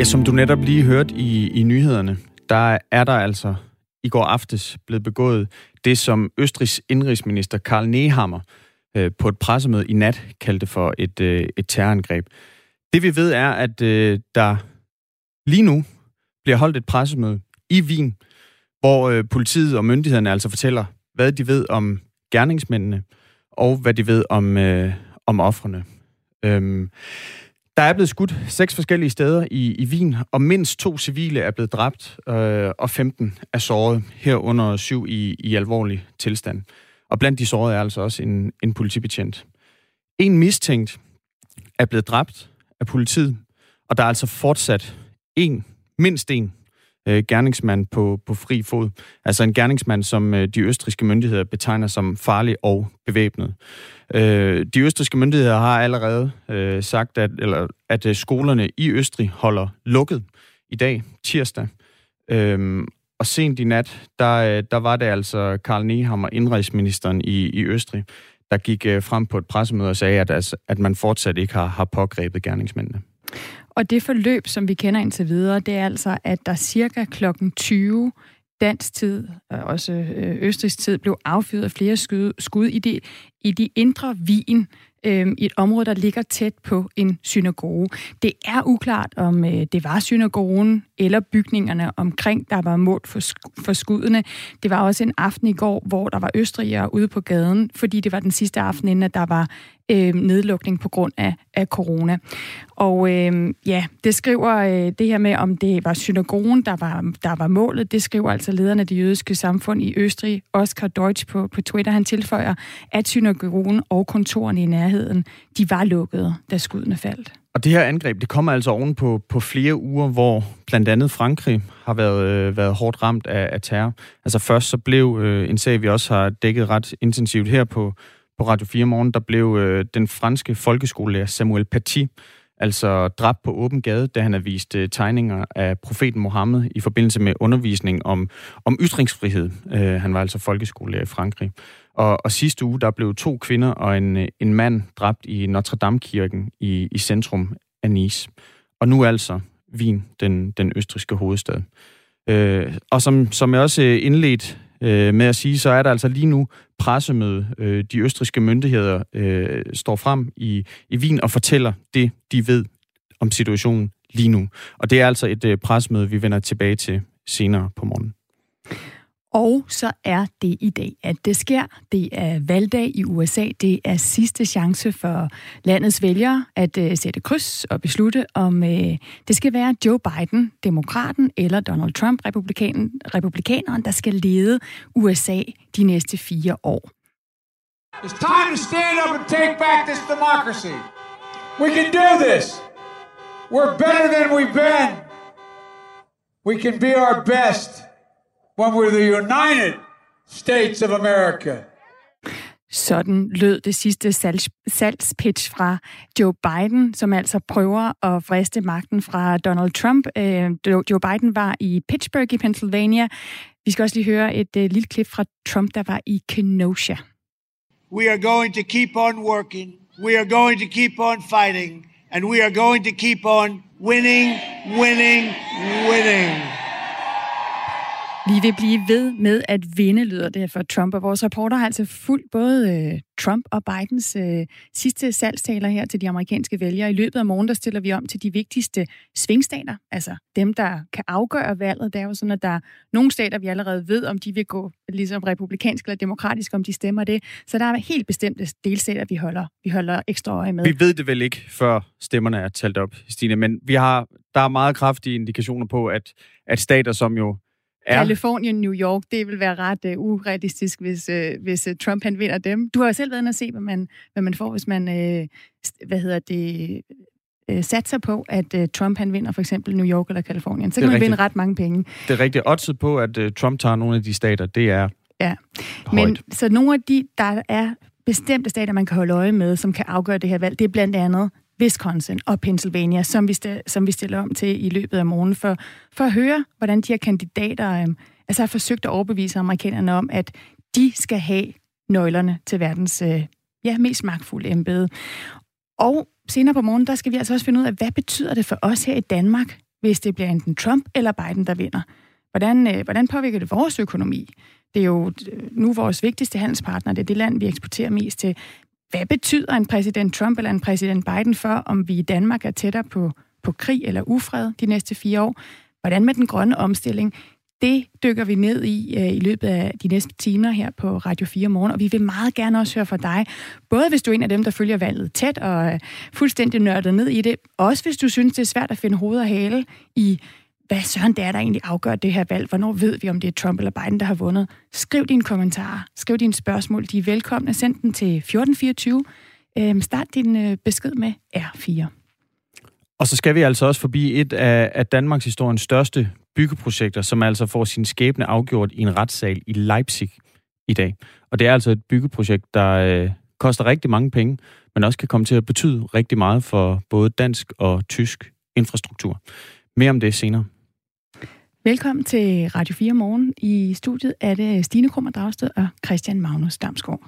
Ja, som du netop lige hørte i, i nyhederne, der er der altså i går aftes blevet begået det, som Østrigs indrigsminister Karl Nehammer øh, på et pressemøde i nat kaldte for et, øh, et terrorangreb. Det vi ved er, at øh, der lige nu bliver holdt et pressemøde i Wien, hvor øh, politiet og myndighederne altså fortæller, hvad de ved om gerningsmændene, og hvad de ved om, øh, om offrene. Øhm, der er blevet skudt seks forskellige steder i, i Wien, og mindst to civile er blevet dræbt, øh, og 15 er såret, herunder syv i, i alvorlig tilstand. Og blandt de sårede er altså også en, en politibetjent. En mistænkt er blevet dræbt af politiet, og der er altså fortsat en, mindst en øh, gerningsmand på, på fri fod. Altså en gerningsmand, som øh, de østriske myndigheder betegner som farlig og bevæbnet. Øh, de østriske myndigheder har allerede øh, sagt, at, eller, at øh, skolerne i Østrig holder lukket i dag, tirsdag. Øh, og sent i nat, der, øh, der var det altså Karl Nehammer, indrigsministeren i, i Østrig, der gik øh, frem på et pressemøde og sagde, at, altså, at man fortsat ikke har, har pågrebet gerningsmændene. Og det forløb, som vi kender indtil videre, det er altså, at der cirka klokken 20 dansk tid, og også øh, østrigs tid, blev affyret flere skud, skud i, de, i de indre Wien, øh, i et område, der ligger tæt på en synagoge. Det er uklart, om øh, det var synagogen eller bygningerne omkring, der var mål for, for skuddene. Det var også en aften i går, hvor der var østrigere ude på gaden, fordi det var den sidste aften, inden at der var øh, nedlukning på grund af, af corona. Og øh, ja, det skriver øh, det her med, om det var synagogen, der var, der var målet, det skriver altså lederne af det jødiske samfund i Østrig, Oscar Deutsch på, på Twitter. Han tilføjer, at synagogen og kontorerne i nærheden, de var lukkede, da skuddene faldt. Og det her angreb, det kommer altså oven på, på flere uger, hvor blandt andet Frankrig har været, øh, været hårdt ramt af, af terror. Altså først så blev øh, en sag, vi også har dækket ret intensivt her på, på Radio 4 morgen, der blev øh, den franske folkeskolelærer Samuel Paty altså dræbt på åben gade, da han har vist øh, tegninger af profeten Mohammed i forbindelse med undervisning om, om ytringsfrihed. Øh, han var altså folkeskolelærer i Frankrig. Og, og sidste uge, der blev to kvinder og en, øh, en mand dræbt i Notre Dame-kirken i, i centrum af Nice. Og nu altså Wien, den, den østriske hovedstad. Øh, og som, som jeg også øh, indledt øh, med at sige, så er der altså lige nu pressemøde. Øh, de østriske myndigheder øh, står frem i, i Wien og fortæller det, de ved om situationen lige nu. Og det er altså et øh, pressemøde, vi vender tilbage til senere på morgen. Og så er det i dag, at det sker. Det er valgdag i USA. Det er sidste chance for landets vælgere at uh, sætte kryds og beslutte, om uh, det skal være Joe Biden, demokraten, eller Donald Trump, republikaneren, republikaneren, der skal lede USA de næste fire år. It's time to stand up and take back this democracy. We can do this. We're better than we've been. We can be our best when we're the United States of America. Sådan lød det sidste salgspitch fra Joe Biden, som altså prøver at friste magten fra Donald Trump. Øh, Joe Biden var i Pittsburgh i Pennsylvania. Vi skal også lige høre et uh, lille klip fra Trump, der var i Kenosha. We are going to keep on working. We are going to keep on fighting. And we are going to keep on winning, winning, winning. Vi vil blive ved med at vinde, lyder det for Trump, og vores reporter har altså fulgt både øh, Trump og Bidens øh, sidste salgstaler her til de amerikanske vælgere. I løbet af morgen, der stiller vi om til de vigtigste svingstater, altså dem, der kan afgøre valget. Det er jo sådan, at der er nogle stater, vi allerede ved, om de vil gå ligesom republikansk eller demokratisk, om de stemmer det. Så der er helt bestemte delstater, vi holder, vi holder ekstra øje med. Vi ved det vel ikke, før stemmerne er talt op, Stine, men vi har, der er meget kraftige indikationer på, at, at stater, som jo Ja. Kalifornien, New York, det vil være ret uh, urealistisk, hvis, uh, hvis uh, Trump han vinder dem. Du har jo selv været inde og se, hvad man, hvad man får, hvis man uh, hvad hedder det, uh, satser på, at uh, Trump han vinder for eksempel New York eller Kalifornien. Så kan man rigtigt. vinde ret mange penge. Det er rigtigt. Oddset på, at uh, Trump tager nogle af de stater, det er Ja, men højt. så nogle af de, der er bestemte stater, man kan holde øje med, som kan afgøre det her valg, det er blandt andet Wisconsin og Pennsylvania, som vi, st- som vi stiller om til i løbet af morgen, for, for at høre, hvordan de her kandidater øh, altså har forsøgt at overbevise amerikanerne om, at de skal have nøglerne til verdens øh, ja, mest magtfulde embede. Og senere på morgen, der skal vi altså også finde ud af, hvad betyder det for os her i Danmark, hvis det bliver enten Trump eller Biden, der vinder? Hvordan, øh, hvordan påvirker det vores økonomi? Det er jo øh, nu vores vigtigste handelspartner, det er det land, vi eksporterer mest til. Hvad betyder en præsident Trump eller en præsident Biden for, om vi i Danmark er tættere på, på krig eller ufred de næste fire år? Hvordan med den grønne omstilling? Det dykker vi ned i øh, i løbet af de næste timer her på Radio 4 morgen, og vi vil meget gerne også høre fra dig. Både hvis du er en af dem, der følger valget tæt og øh, fuldstændig nørdet ned i det, også hvis du synes, det er svært at finde hoved og hale i, hvad søren det er, der egentlig afgør det her valg. Hvornår ved vi, om det er Trump eller Biden, der har vundet? Skriv dine kommentarer, skriv dine spørgsmål. De er velkomne. Send den til 1424. Øhm, start din øh, besked med R4. Og så skal vi altså også forbi et af, af Danmarks historiens største byggeprojekter, som altså får sin skæbne afgjort i en retssal i Leipzig i dag. Og det er altså et byggeprojekt, der øh, koster rigtig mange penge, men også kan komme til at betyde rigtig meget for både dansk og tysk infrastruktur. Mere om det senere. Velkommen til Radio 4 Morgen. I studiet er det Stine Krummer Dragsted og Christian Magnus Damsgaard.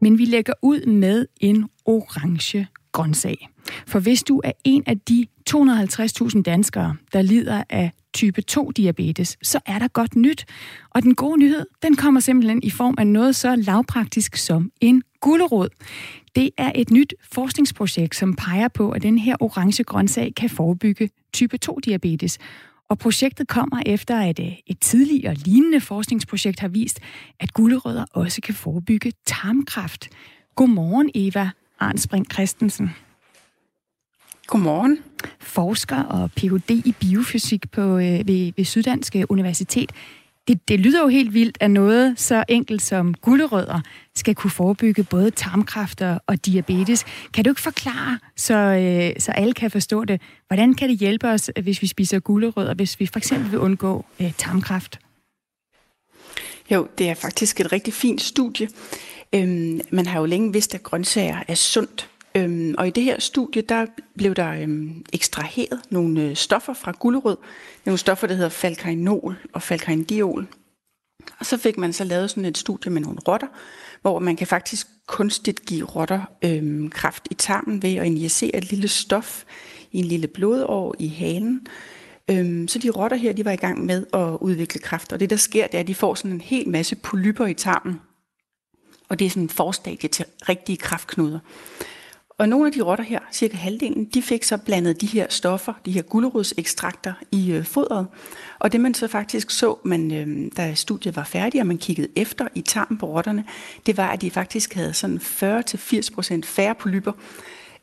Men vi lægger ud med en orange grøntsag. For hvis du er en af de 250.000 danskere, der lider af type 2-diabetes, så er der godt nyt. Og den gode nyhed, den kommer simpelthen i form af noget så lavpraktisk som en gulerod. Det er et nyt forskningsprojekt, som peger på, at den her orange grøntsag kan forebygge type 2-diabetes. Og projektet kommer efter, at øh, et tidligere lignende forskningsprojekt har vist, at gulerødder også kan forebygge tarmkræft. Godmorgen, Eva Arnspring Christensen. Godmorgen. Forsker og Ph.D. i biofysik på, øh, ved, ved Syddanske øh, Universitet. Det, det lyder jo helt vildt, at noget så enkelt som gulerødder skal kunne forebygge både tarmkræfter og diabetes. Kan du ikke forklare, så, øh, så alle kan forstå det? Hvordan kan det hjælpe os, hvis vi spiser gulerødder, hvis vi for eksempel vil undgå øh, tarmkræft? Jo, det er faktisk et rigtig fint studie. Øhm, man har jo længe vidst, at grøntsager er sundt. Øhm, og i det her studie, der blev der øhm, ekstraheret nogle øh, stoffer fra gulerød. Nogle stoffer, der hedder falcarinol og falcarindiol. Og så fik man så lavet sådan et studie med nogle rotter, hvor man kan faktisk kunstigt give rotter øhm, kraft i tarmen ved at injicere et lille stof i en lille blodår i halen. Øhm, så de rotter her, de var i gang med at udvikle kraft, og det der sker, det er, at de får sådan en hel masse polyper i tarmen. Og det er sådan en forstadie til rigtige kraftknuder. Og nogle af de rotter her, cirka halvdelen, de fik så blandet de her stoffer, de her gulerodsekstrakter i øh, fodret. Og det man så faktisk så, man, øh, da studiet var færdigt, og man kiggede efter i tarmen på rotterne, det var, at de faktisk havde sådan 40-80% færre polyper.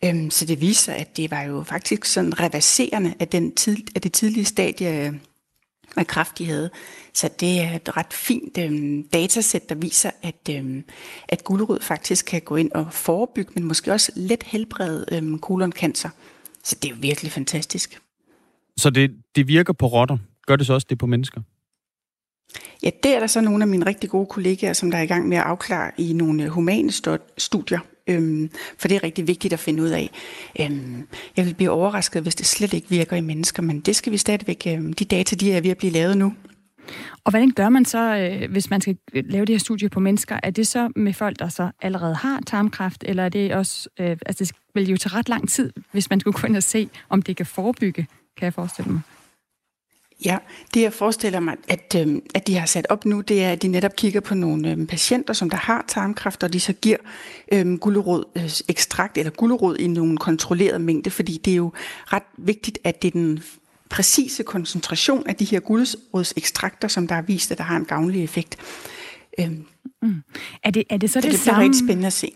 Øhm, så det viser, at det var jo faktisk sådan reverserende af, den tid, af det tidlige stadie af kræft, de havde. Så det er et ret fint øhm, datasæt, der viser, at, øhm, at gulerod faktisk kan gå ind og forebygge, men måske også let helbrede øhm, koloncancer. Så det er virkelig fantastisk. Så det, det virker på rotter. Gør det så også det på mennesker? Ja, det er der så nogle af mine rigtig gode kollegaer, som der er i gang med at afklare i nogle øh, humane studier. Øhm, for det er rigtig vigtigt at finde ud af. Øhm, jeg vil blive overrasket, hvis det slet ikke virker i mennesker, men det skal vi stadigvæk, øhm, de data de er ved at blive lavet nu. Og hvordan gør man så, øh, hvis man skal øh, lave det her studie på mennesker? Er det så med folk, der så allerede har tarmkræft, eller er det også, øh, altså det vil jo tage ret lang tid, hvis man skulle kunne se, om det kan forebygge, kan jeg forestille mig? Ja, det jeg forestiller mig, at, øh, at de har sat op nu, det er, at de netop kigger på nogle øh, patienter, som der har tarmkræft, og de så giver øh, gulerod øh, ekstrakt eller gulerod i nogle kontrolleret mængde, fordi det er jo ret vigtigt, at det er den præcise koncentration af de her gulerodsekstrakter, som der har vist, at der har en gavnlig effekt. Øh, mm. Er det, er det så, det, det samme? Det rigtig spændende at se.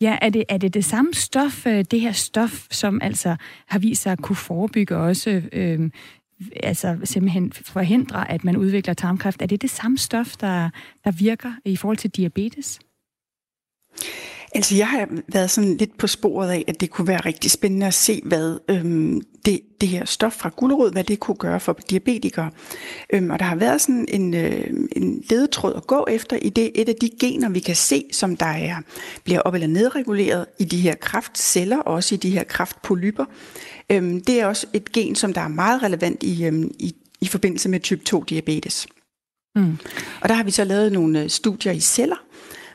Ja, er det, er det det samme stof, øh, det her stof, som altså har vist sig at kunne forebygge også øh, altså simpelthen forhindre, at man udvikler tarmkræft. Er det det samme stof, der, der virker i forhold til diabetes? Altså, jeg har været sådan lidt på sporet af, at det kunne være rigtig spændende at se, hvad øhm, det, det her stof fra gulerod, hvad det kunne gøre for diabetikere. Øhm, og der har været sådan en, øh, en ledetråd at gå efter i det et af de gener, vi kan se, som der er, bliver op- eller nedreguleret i de her kraftceller, og også i de her kraftpolyper. Øhm, det er også et gen, som der er meget relevant i, øhm, i, i forbindelse med type 2 diabetes. Mm. Og der har vi så lavet nogle øh, studier i celler,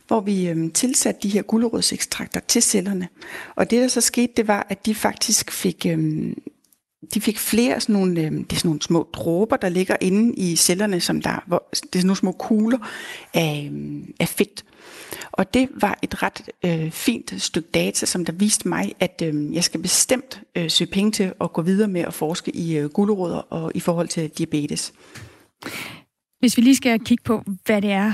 hvor vi øh, tilsatte de her gulerodsekstrakter til cellerne. Og det, der så skete, det var, at de faktisk fik... Øh, de fik flere sådan nogle, øh, det er sådan nogle små dråber, der ligger inde i cellerne, som der, hvor, det er sådan nogle små kugler af, øh, af fedt. Og det var et ret øh, fint stykke data, som der viste mig, at øh, jeg skal bestemt øh, søge penge til at gå videre med at forske i øh, gulerødder og i forhold til diabetes. Hvis vi lige skal kigge på, hvad det er,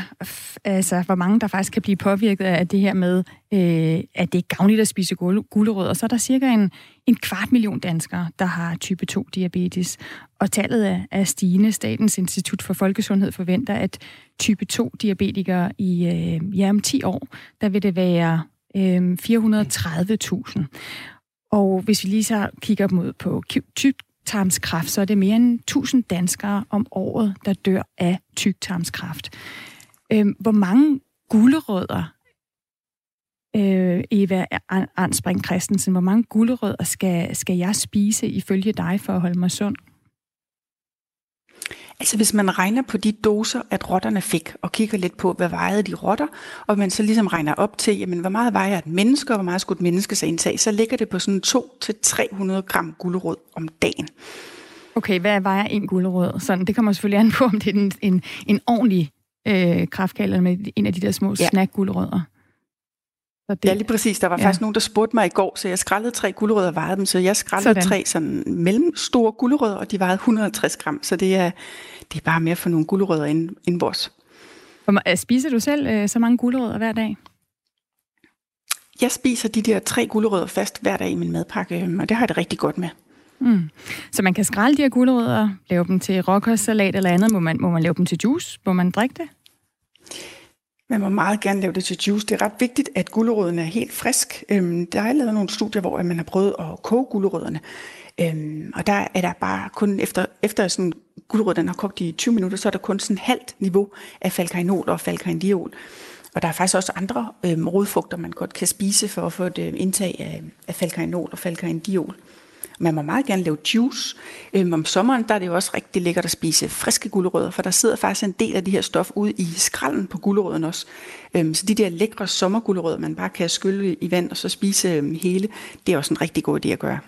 altså hvor mange der faktisk kan blive påvirket af det her med, øh, at det er gavnligt at spise gulerødder, så er der cirka en, en kvart million danskere, der har type 2 diabetes. Og tallet er, er stigende. Statens Institut for Folkesundhed forventer, at type 2 diabetikere i øh, ja, om 10 år, der vil det være øh, 430.000. Og hvis vi lige så kigger mod på type tyktarmskræft, så er det mere end 1000 danskere om året, der dør af tyktarmskræft. Øh, hvor mange gulerødder, øh, Eva Arnspring Christensen, hvor mange gulerødder skal, skal jeg spise ifølge dig for at holde mig sund? Altså hvis man regner på de doser, at rotterne fik, og kigger lidt på, hvad vejede de rotter, og man så ligesom regner op til, jamen hvor meget vejer et menneske, og hvor meget skulle et menneske så indtage, så ligger det på sådan 2-300 gram gulerod om dagen. Okay, hvad vejer en gulerod? Sådan, det kommer selvfølgelig an på, om det er en, en, en ordentlig øh, kraftkald, eller med en af de der små ja. snack-gulerødder. Så det, ja, lige præcis. Der var ja. faktisk nogen, der spurgte mig i går, så jeg skrællede tre gulerødder og vejede dem. Så jeg skrællede sådan. tre sådan mellemstore gulerødder, og de vejede 150 gram. Så det er, det er bare mere for nogle gulerødder ind, ind vores. Øh, spiser du selv øh, så mange gulerødder hver dag? Jeg spiser de der tre gulerødder fast hver dag i min madpakke, øhm, og det har jeg det rigtig godt med. Mm. Så man kan skrælle de her gulerødder, lave dem til råkostsalat eller andet. Må man, må man lave dem til juice? Må man drikke det? Man må meget gerne lave det til juice. Det er ret vigtigt, at guleroden er helt frisk. Øhm, der er lavet nogle studier, hvor man har prøvet at koge gulerødderne. Øhm, og der er der bare kun efter, efter sådan gulerødderne har kogt i 20 minutter, så er der kun sådan halvt niveau af falcarinol og falcarindiol. Og der er faktisk også andre øhm, rodfrugter, man godt kan spise for at få et øh, indtag af, af falcarinol og falcarindiol. Man må meget gerne lave juice. Øhm, om sommeren der er det jo også rigtig lækkert at spise friske gulerødder, for der sidder faktisk en del af de her stof ude i skralden på gulerødderen også. Øhm, så de der lækre sommergulerødder, man bare kan skylle i vand og så spise øhm, hele, det er også en rigtig god idé at gøre.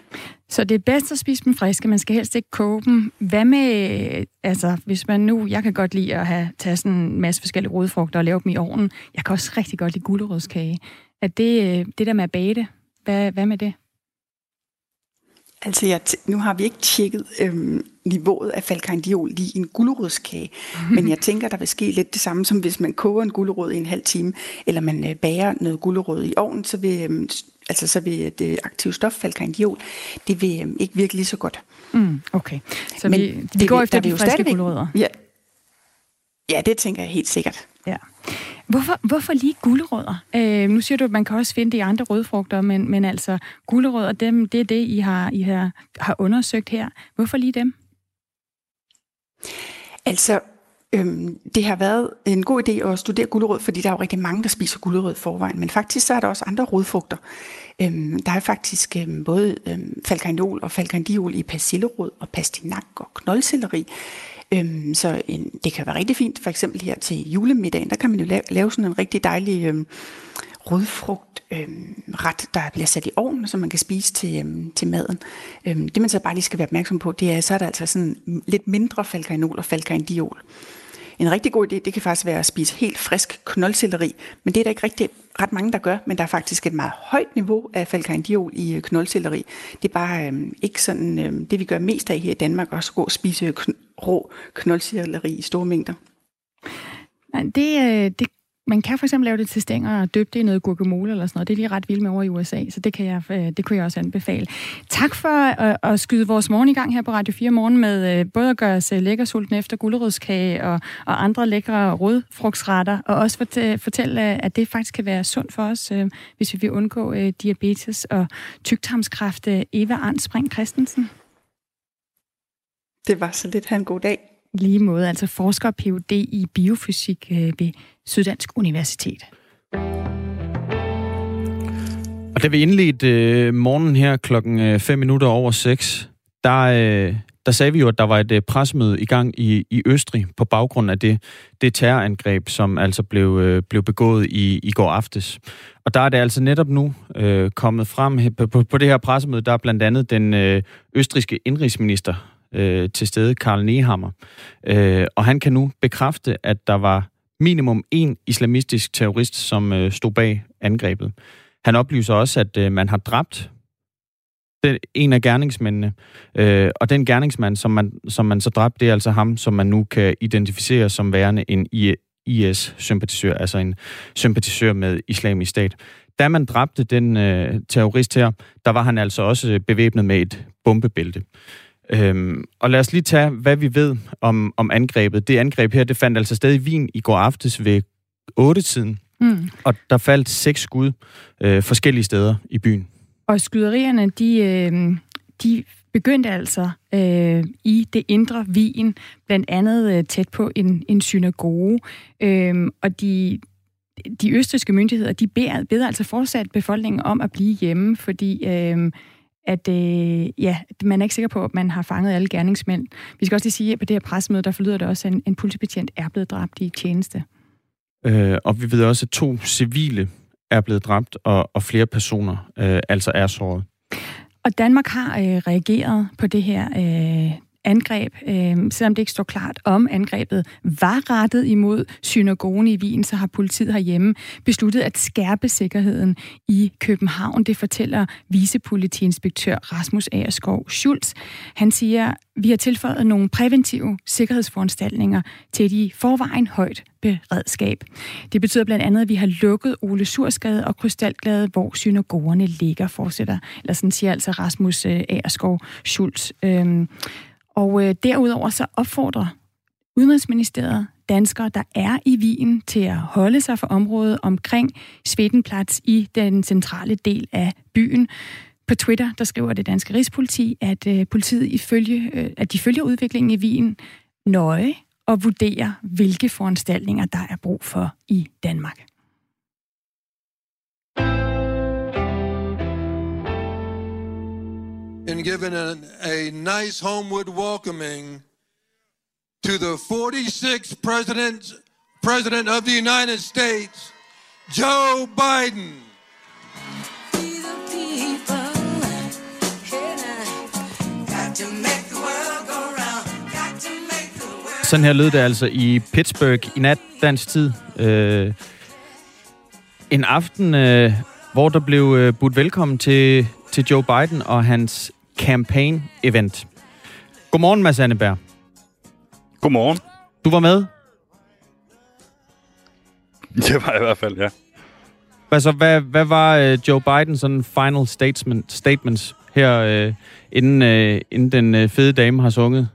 Så det er bedst at spise dem friske, man skal helst ikke koge dem. Hvad med, altså hvis man nu, jeg kan godt lide at have, tage sådan en masse forskellige rodfrugter og lave dem i ovnen. Jeg kan også rigtig godt lide gulerødskage. Er det, øh, det der med at bage det, hvad, hvad med det? Altså, jeg nu har vi ikke tjekket øhm, niveauet af falcarindiol i en gulerodskage, men jeg tænker, der vil ske lidt det samme, som hvis man koger en gulerod i en halv time, eller man øh, bager noget gulerod i ovnen, så vil, øhm, altså, så vil det aktive stof, falcarindiol, det vil øhm, ikke virke lige så godt. Mm, okay, så men vi, vi det, går efter de friske gulerødder? Ja, ja, det tænker jeg helt sikkert. Ja. Hvorfor, hvorfor lige gulerødder? Øh, nu siger du, at man kan også finde det i andre rødfrugter, men, men altså gulerødder, dem, det er det, I har, I har, har undersøgt her. Hvorfor lige dem? Altså, øhm, det har været en god idé at studere gulerød, fordi der er jo rigtig mange, der spiser gulerød forvejen. Men faktisk så er der også andre rodfrugter. Øhm, der er faktisk øhm, både øhm, falcarinol og falcarindiol i persillerod og pastinak og knoldselleri. Øhm, så en, det kan være rigtig fint, for eksempel her til julemiddagen, der kan man jo lave, lave sådan en rigtig dejlig øhm, rødfrugt øhm, ret, der bliver sat i ovnen, så man kan spise til, øhm, til maden. Øhm, det man så bare lige skal være opmærksom på, det er, så er der altså sådan lidt mindre falkarinol og falkarindiol. En rigtig god idé, det kan faktisk være at spise helt frisk knoldselleri, men det er der ikke rigtig ret mange, der gør, men der er faktisk et meget højt niveau af falcarindiol i øh, knoldselleri. Det er bare øh, ikke sådan, øh, det vi gør mest af her i Danmark, også gå og spise kn- rå knoldselleri i store mængder. Det, øh, det man kan for eksempel lave det til stænger og døbe det i noget guacamole eller sådan noget. Det er lige ret vildt med over i USA, så det, kan jeg, øh, det kunne jeg også anbefale. Tak for at, at skyde vores morgen i gang her på Radio 4 Morgen med øh, både at gøre os lækker sulten efter gulerodskage og, og andre lækre rødfrugtsretter, og også fortælle, at det faktisk kan være sundt for os, hvis vi vil undgå diabetes og tygtarmskræft. Eva Arnspring Christensen. Det var så lidt. Ha' en god dag lige måde, altså forsker Ph.D. i biofysik øh, ved Syddansk Universitet. Og da vi indledte øh, morgen her klokken øh, 5 minutter over 6, der, øh, der sagde vi jo, at der var et øh, presmøde i gang i, i Østrig på baggrund af det, det terrorangreb, som altså blev, øh, blev begået i, i går aftes. Og der er det altså netop nu øh, kommet frem på, på, på det her pressemøde, der er blandt andet den øh, østriske indrigsminister øh, til stede, Karl Nehammer. Øh, og han kan nu bekræfte, at der var minimum en islamistisk terrorist, som øh, stod bag angrebet. Han oplyser også, at øh, man har dræbt den, en af gerningsmændene. Øh, og den gerningsmand, som man, som man så dræbte, det er altså ham, som man nu kan identificere som værende en IS-sympatisør, altså en sympatisør med islamisk stat. Da man dræbte den øh, terrorist her, der var han altså også bevæbnet med et bombebælte. Øhm, og lad os lige tage, hvad vi ved om, om angrebet. Det angreb her, det fandt altså sted i Wien i går aftes ved 8-tiden. Mm. Og der faldt seks skud øh, forskellige steder i byen. Og skyderierne, de, øh, de begyndte altså øh, i det indre Wien, blandt andet øh, tæt på en, en synagoge. Øh, og de, de østriske myndigheder, de beder, beder altså fortsat befolkningen om at blive hjemme, fordi øh, at øh, ja, man er ikke sikker på, at man har fanget alle gerningsmænd. Vi skal også lige sige, at på det her pressemøde, der forlyder det også, at en, en politibetjent er blevet dræbt i tjeneste. Øh, og vi ved også, at to civile er blevet dræbt, og, og flere personer øh, altså er såret. Og Danmark har øh, reageret på det her øh, angreb, øh, selvom det ikke står klart om angrebet var rettet imod synagogen i Wien, så har politiet herhjemme besluttet at skærpe sikkerheden i København. Det fortæller vicepolitiinspektør Rasmus Aerskov Schultz. Han siger, vi har tilføjet nogle præventive sikkerhedsforanstaltninger til de forvejen højt beredskab. Det betyder blandt andet, at vi har lukket Ole Sursgade og Krystalgade, hvor synagogerne ligger, fortsætter. Eller sådan siger altså Rasmus øh, Aerskov Schultz. Øhm, og øh, derudover så opfordrer Udenrigsministeriet danskere, der er i Wien, til at holde sig for området omkring Svedenplads i den centrale del af byen. På Twitter, der skriver det danske Rigspoliti, at øh, politiet ifølge, øh, at de følger udviklingen i Wien nøje og vurderer, hvilke foranstaltninger der er brug for i Danmark. And given a, a nice homeward welcoming to the 46th president, president of the United States, Joe Biden. Sådan her lød det altså i Pittsburgh i nat dansk tid. Øh, en aften, øh, hvor der blev øh, budt velkommen til, til Joe Biden og hans campaign-event. Godmorgen, Mads Anneberg. Godmorgen. Du var med? Det var i hvert fald, ja. Altså, hvad, hvad var uh, Joe Bidens sådan final statement, statements her, uh, inden, uh, inden den uh, fede dame har sunget?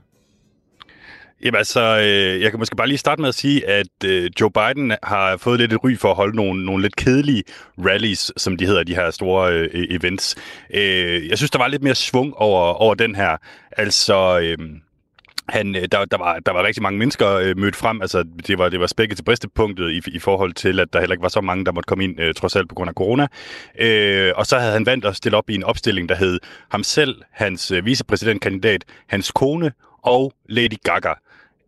Jamen altså, øh, jeg kan måske bare lige starte med at sige, at øh, Joe Biden har fået lidt et ry for at holde nogle, nogle lidt kedelige rallies, som de hedder, de her store øh, events. Øh, jeg synes, der var lidt mere svung over, over den her. Altså... Øh, han, øh, der, der, var, der var rigtig mange mennesker øh, mødt frem. Altså, det var, det var spækket til bristepunktet i, i forhold til, at der heller ikke var så mange, der måtte komme ind, øh, trods alt på grund af corona. Øh, og så havde han valgt at stille op i en opstilling, der hed ham selv, hans øh, vicepræsidentkandidat, hans kone og Lady Gaga.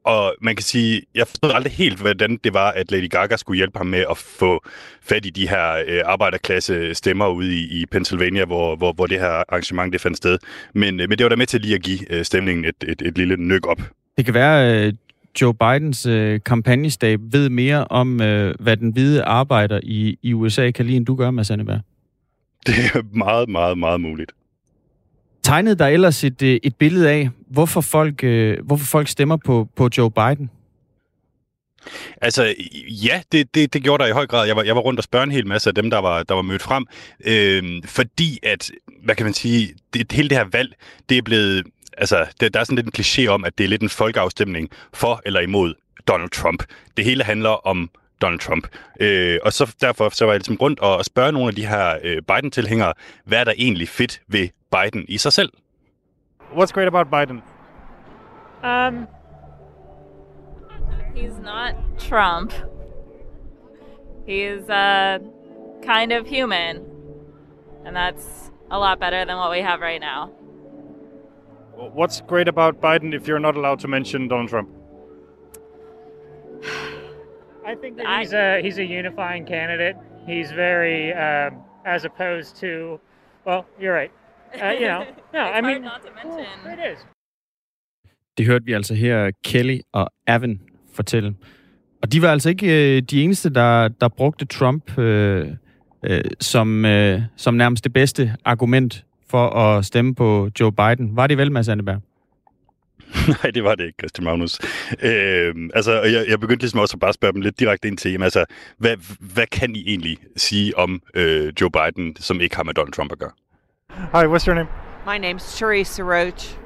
Og man kan sige, jeg forstod aldrig helt, hvordan det var, at Lady Gaga skulle hjælpe ham med at få fat i de her øh, arbejderklasse stemmer ude i, i Pennsylvania, hvor, hvor, hvor det her arrangement det fandt sted. Men, øh, men det var da med til lige at give øh, stemningen et, et, et lille nyk op. Det kan være, øh, Joe Bidens øh, kampagnestab ved mere om, øh, hvad den hvide arbejder i, i USA kan lide, end du gør, Mads Anneberg. Det er meget, meget, meget muligt tegnede der ellers et, øh, et billede af, hvorfor folk, øh, hvorfor folk stemmer på, på Joe Biden? Altså, ja, det, det, det gjorde der i høj grad. Jeg var, jeg var rundt og spørge en hel masse af dem, der var, der var mødt frem. Øh, fordi at, hvad kan man sige, det, hele det her valg, det er blevet... Altså, det, der er sådan lidt en kliché om, at det er lidt en folkeafstemning for eller imod Donald Trump. Det hele handler om Donald Trump. Øh, og så derfor så var jeg ligesom rundt og spørge nogle af de her øh, Biden-tilhængere, hvad er der egentlig fedt ved Biden i sig selv? What's great about Biden? Um, he's not Trump. He's uh, kind of human, and that's a lot better than what we have right now. What's great about Biden if you're not allowed to mention Donald Trump? I think that he's a he's a unifying candidate. He's very um, as opposed to, well, you're right. Uh, you know, no, I mean, not to mention. well, it is. Det hørte vi altså her Kelly og Avin fortælle. Og de var altså ikke øh, de eneste, der, der brugte Trump øh, øh, som, øh, som nærmest det bedste argument for at stemme på Joe Biden. Var det vel, Mads Anneberg? Nej, det var det ikke, Christian Magnus. Øh, altså, jeg, jeg begyndte ligesom også at bare spørge dem lidt direkte ind til, jamen, altså, hvad, hvad kan I egentlig sige om øh, Joe Biden, som ikke har med Donald Trump at gøre? Hi, what's your name? My name's Teresa Roach.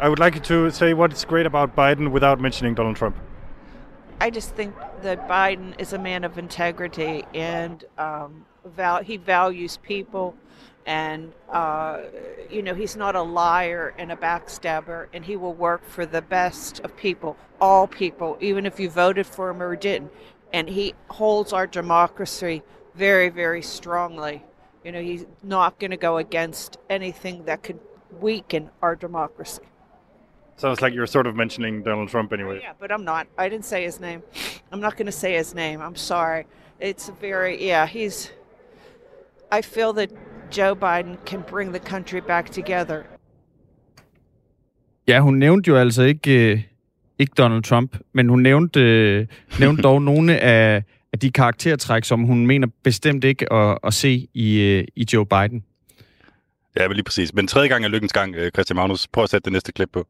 I would like you to say what is great about Biden without mentioning Donald Trump. I just think that Biden is a man of integrity and um, val- he values people. And, uh, you know, he's not a liar and a backstabber, and he will work for the best of people, all people, even if you voted for him or didn't. And he holds our democracy very, very strongly. You know, he's not going to go against anything that could weaken our democracy. Sounds like you're sort of mentioning Donald Trump anyway. Yeah, but I'm not. I didn't say his name. I'm not going to say his name. I'm sorry. It's a very, yeah, he's. I feel that Joe Biden can bring the country back together. Ja, hun nævnte jo altså ikke, øh, ikke Donald Trump, men hun nævnte, øh, nævnte dog nogle af, af de karaktertræk, som hun mener bestemt ikke at, at se i, øh, i Joe Biden. Ja, men lige præcis. Men tredje gang er lykkens gang, Christian Magnus. Prøv at sætte det næste klip på.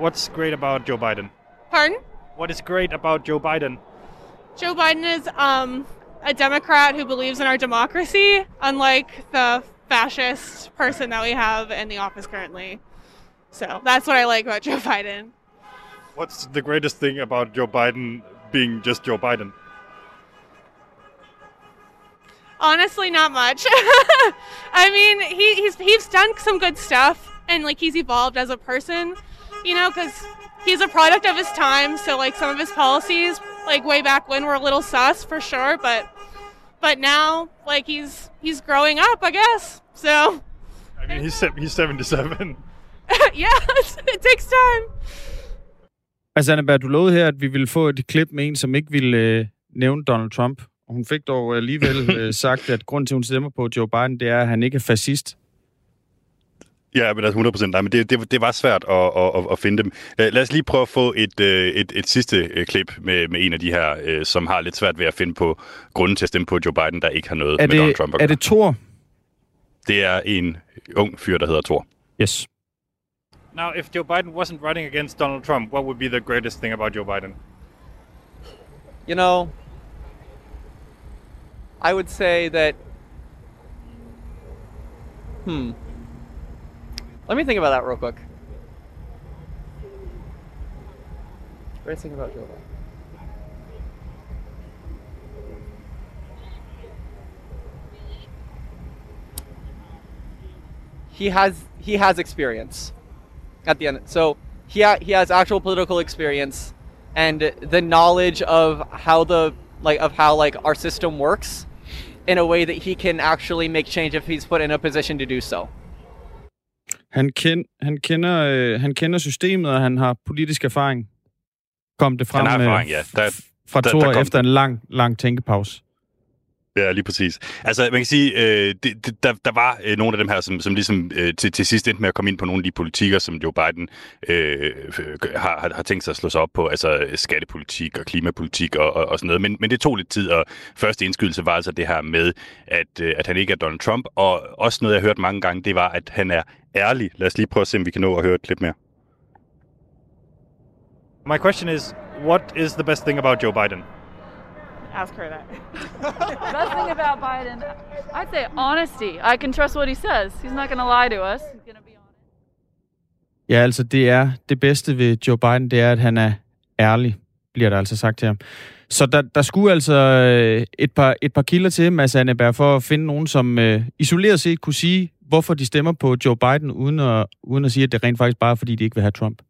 What's great about Joe Biden? Pardon? What is great about Joe Biden? Joe Biden is um, a Democrat who believes in our democracy, unlike the fascist person that we have in the office currently. So that's what I like about Joe Biden. What's the greatest thing about Joe Biden being just Joe Biden? Honestly, not much. I mean, he, he's he's done some good stuff, and like he's evolved as a person, you know, because he's a product of his time. So like some of his policies, like way back when, were a little sus for sure, but but now like he's he's growing up, I guess. So I mean, he's se- he's 77. yeah, it takes time. Altså, Anneberg, du lovede her, at vi ville få et klip med en, som ikke ville øh, nævne Donald Trump. Og hun fik dog alligevel øh, sagt, at grunden til, at hun stemmer på Joe Biden, det er, at han ikke er fascist. Ja, men altså 100 Nej, men det, det, det var svært at, at, at, at finde dem. Lad lad os lige prøve at få et, øh, et, et sidste øh, klip med, med en af de her, øh, som har lidt svært ved at finde på grunden til at stemme på Joe Biden, der ikke har noget Er med Donald Trump at er gøre. det Thor? Det er en ung fyr, der hedder Thor. Yes. Now, if Joe Biden wasn't running against Donald Trump, what would be the greatest thing about Joe Biden? You know, I would say that. Hmm. Let me think about that real quick. Greatest thing about Joe. He has he has experience. At the end, so he ha- he has actual political experience, and the knowledge of how the like of how like our system works, in a way that he can actually make change if he's put in a position to do so. Han, ken, han, kender, øh, han kender systemet, og han har politisk erfaring. Kom det frem Han har øh, erfaring, ja. Der, fra der- Thor der efter en lang, lang tænkepause. Ja, lige præcis. Altså, man kan sige, øh, det, det, der, der var øh, nogle af dem her, som, som ligesom øh, til, til sidst endte med at komme ind på nogle af de politikker, som Joe Biden øh, har, har, har tænkt sig at slå sig op på, altså skattepolitik og klimapolitik og, og, og sådan noget. Men, men det tog lidt tid, og første indskydelse var altså det her med, at, øh, at han ikke er Donald Trump, og også noget, jeg har hørt mange gange, det var, at han er ærlig. Lad os lige prøve at se, om vi kan nå at høre et klip mere. My question is, what is the best thing about Joe Biden? Ask her that. Best thing about Biden, I'd say honesty. I can trust what he says. He's not going to lie to us. He's going to be honest. Ja, altså det er det bedste ved Joe Biden, det er, at han er ærlig, bliver der altså sagt her. Så der, der skulle altså øh, et par, et par kilder til, Mads Anneberg, for at finde nogen, som øh, isoleret set kunne sige, hvorfor de stemmer på Joe Biden, uden at, uden at sige, at det rent faktisk bare er, fordi de ikke vil have Trump.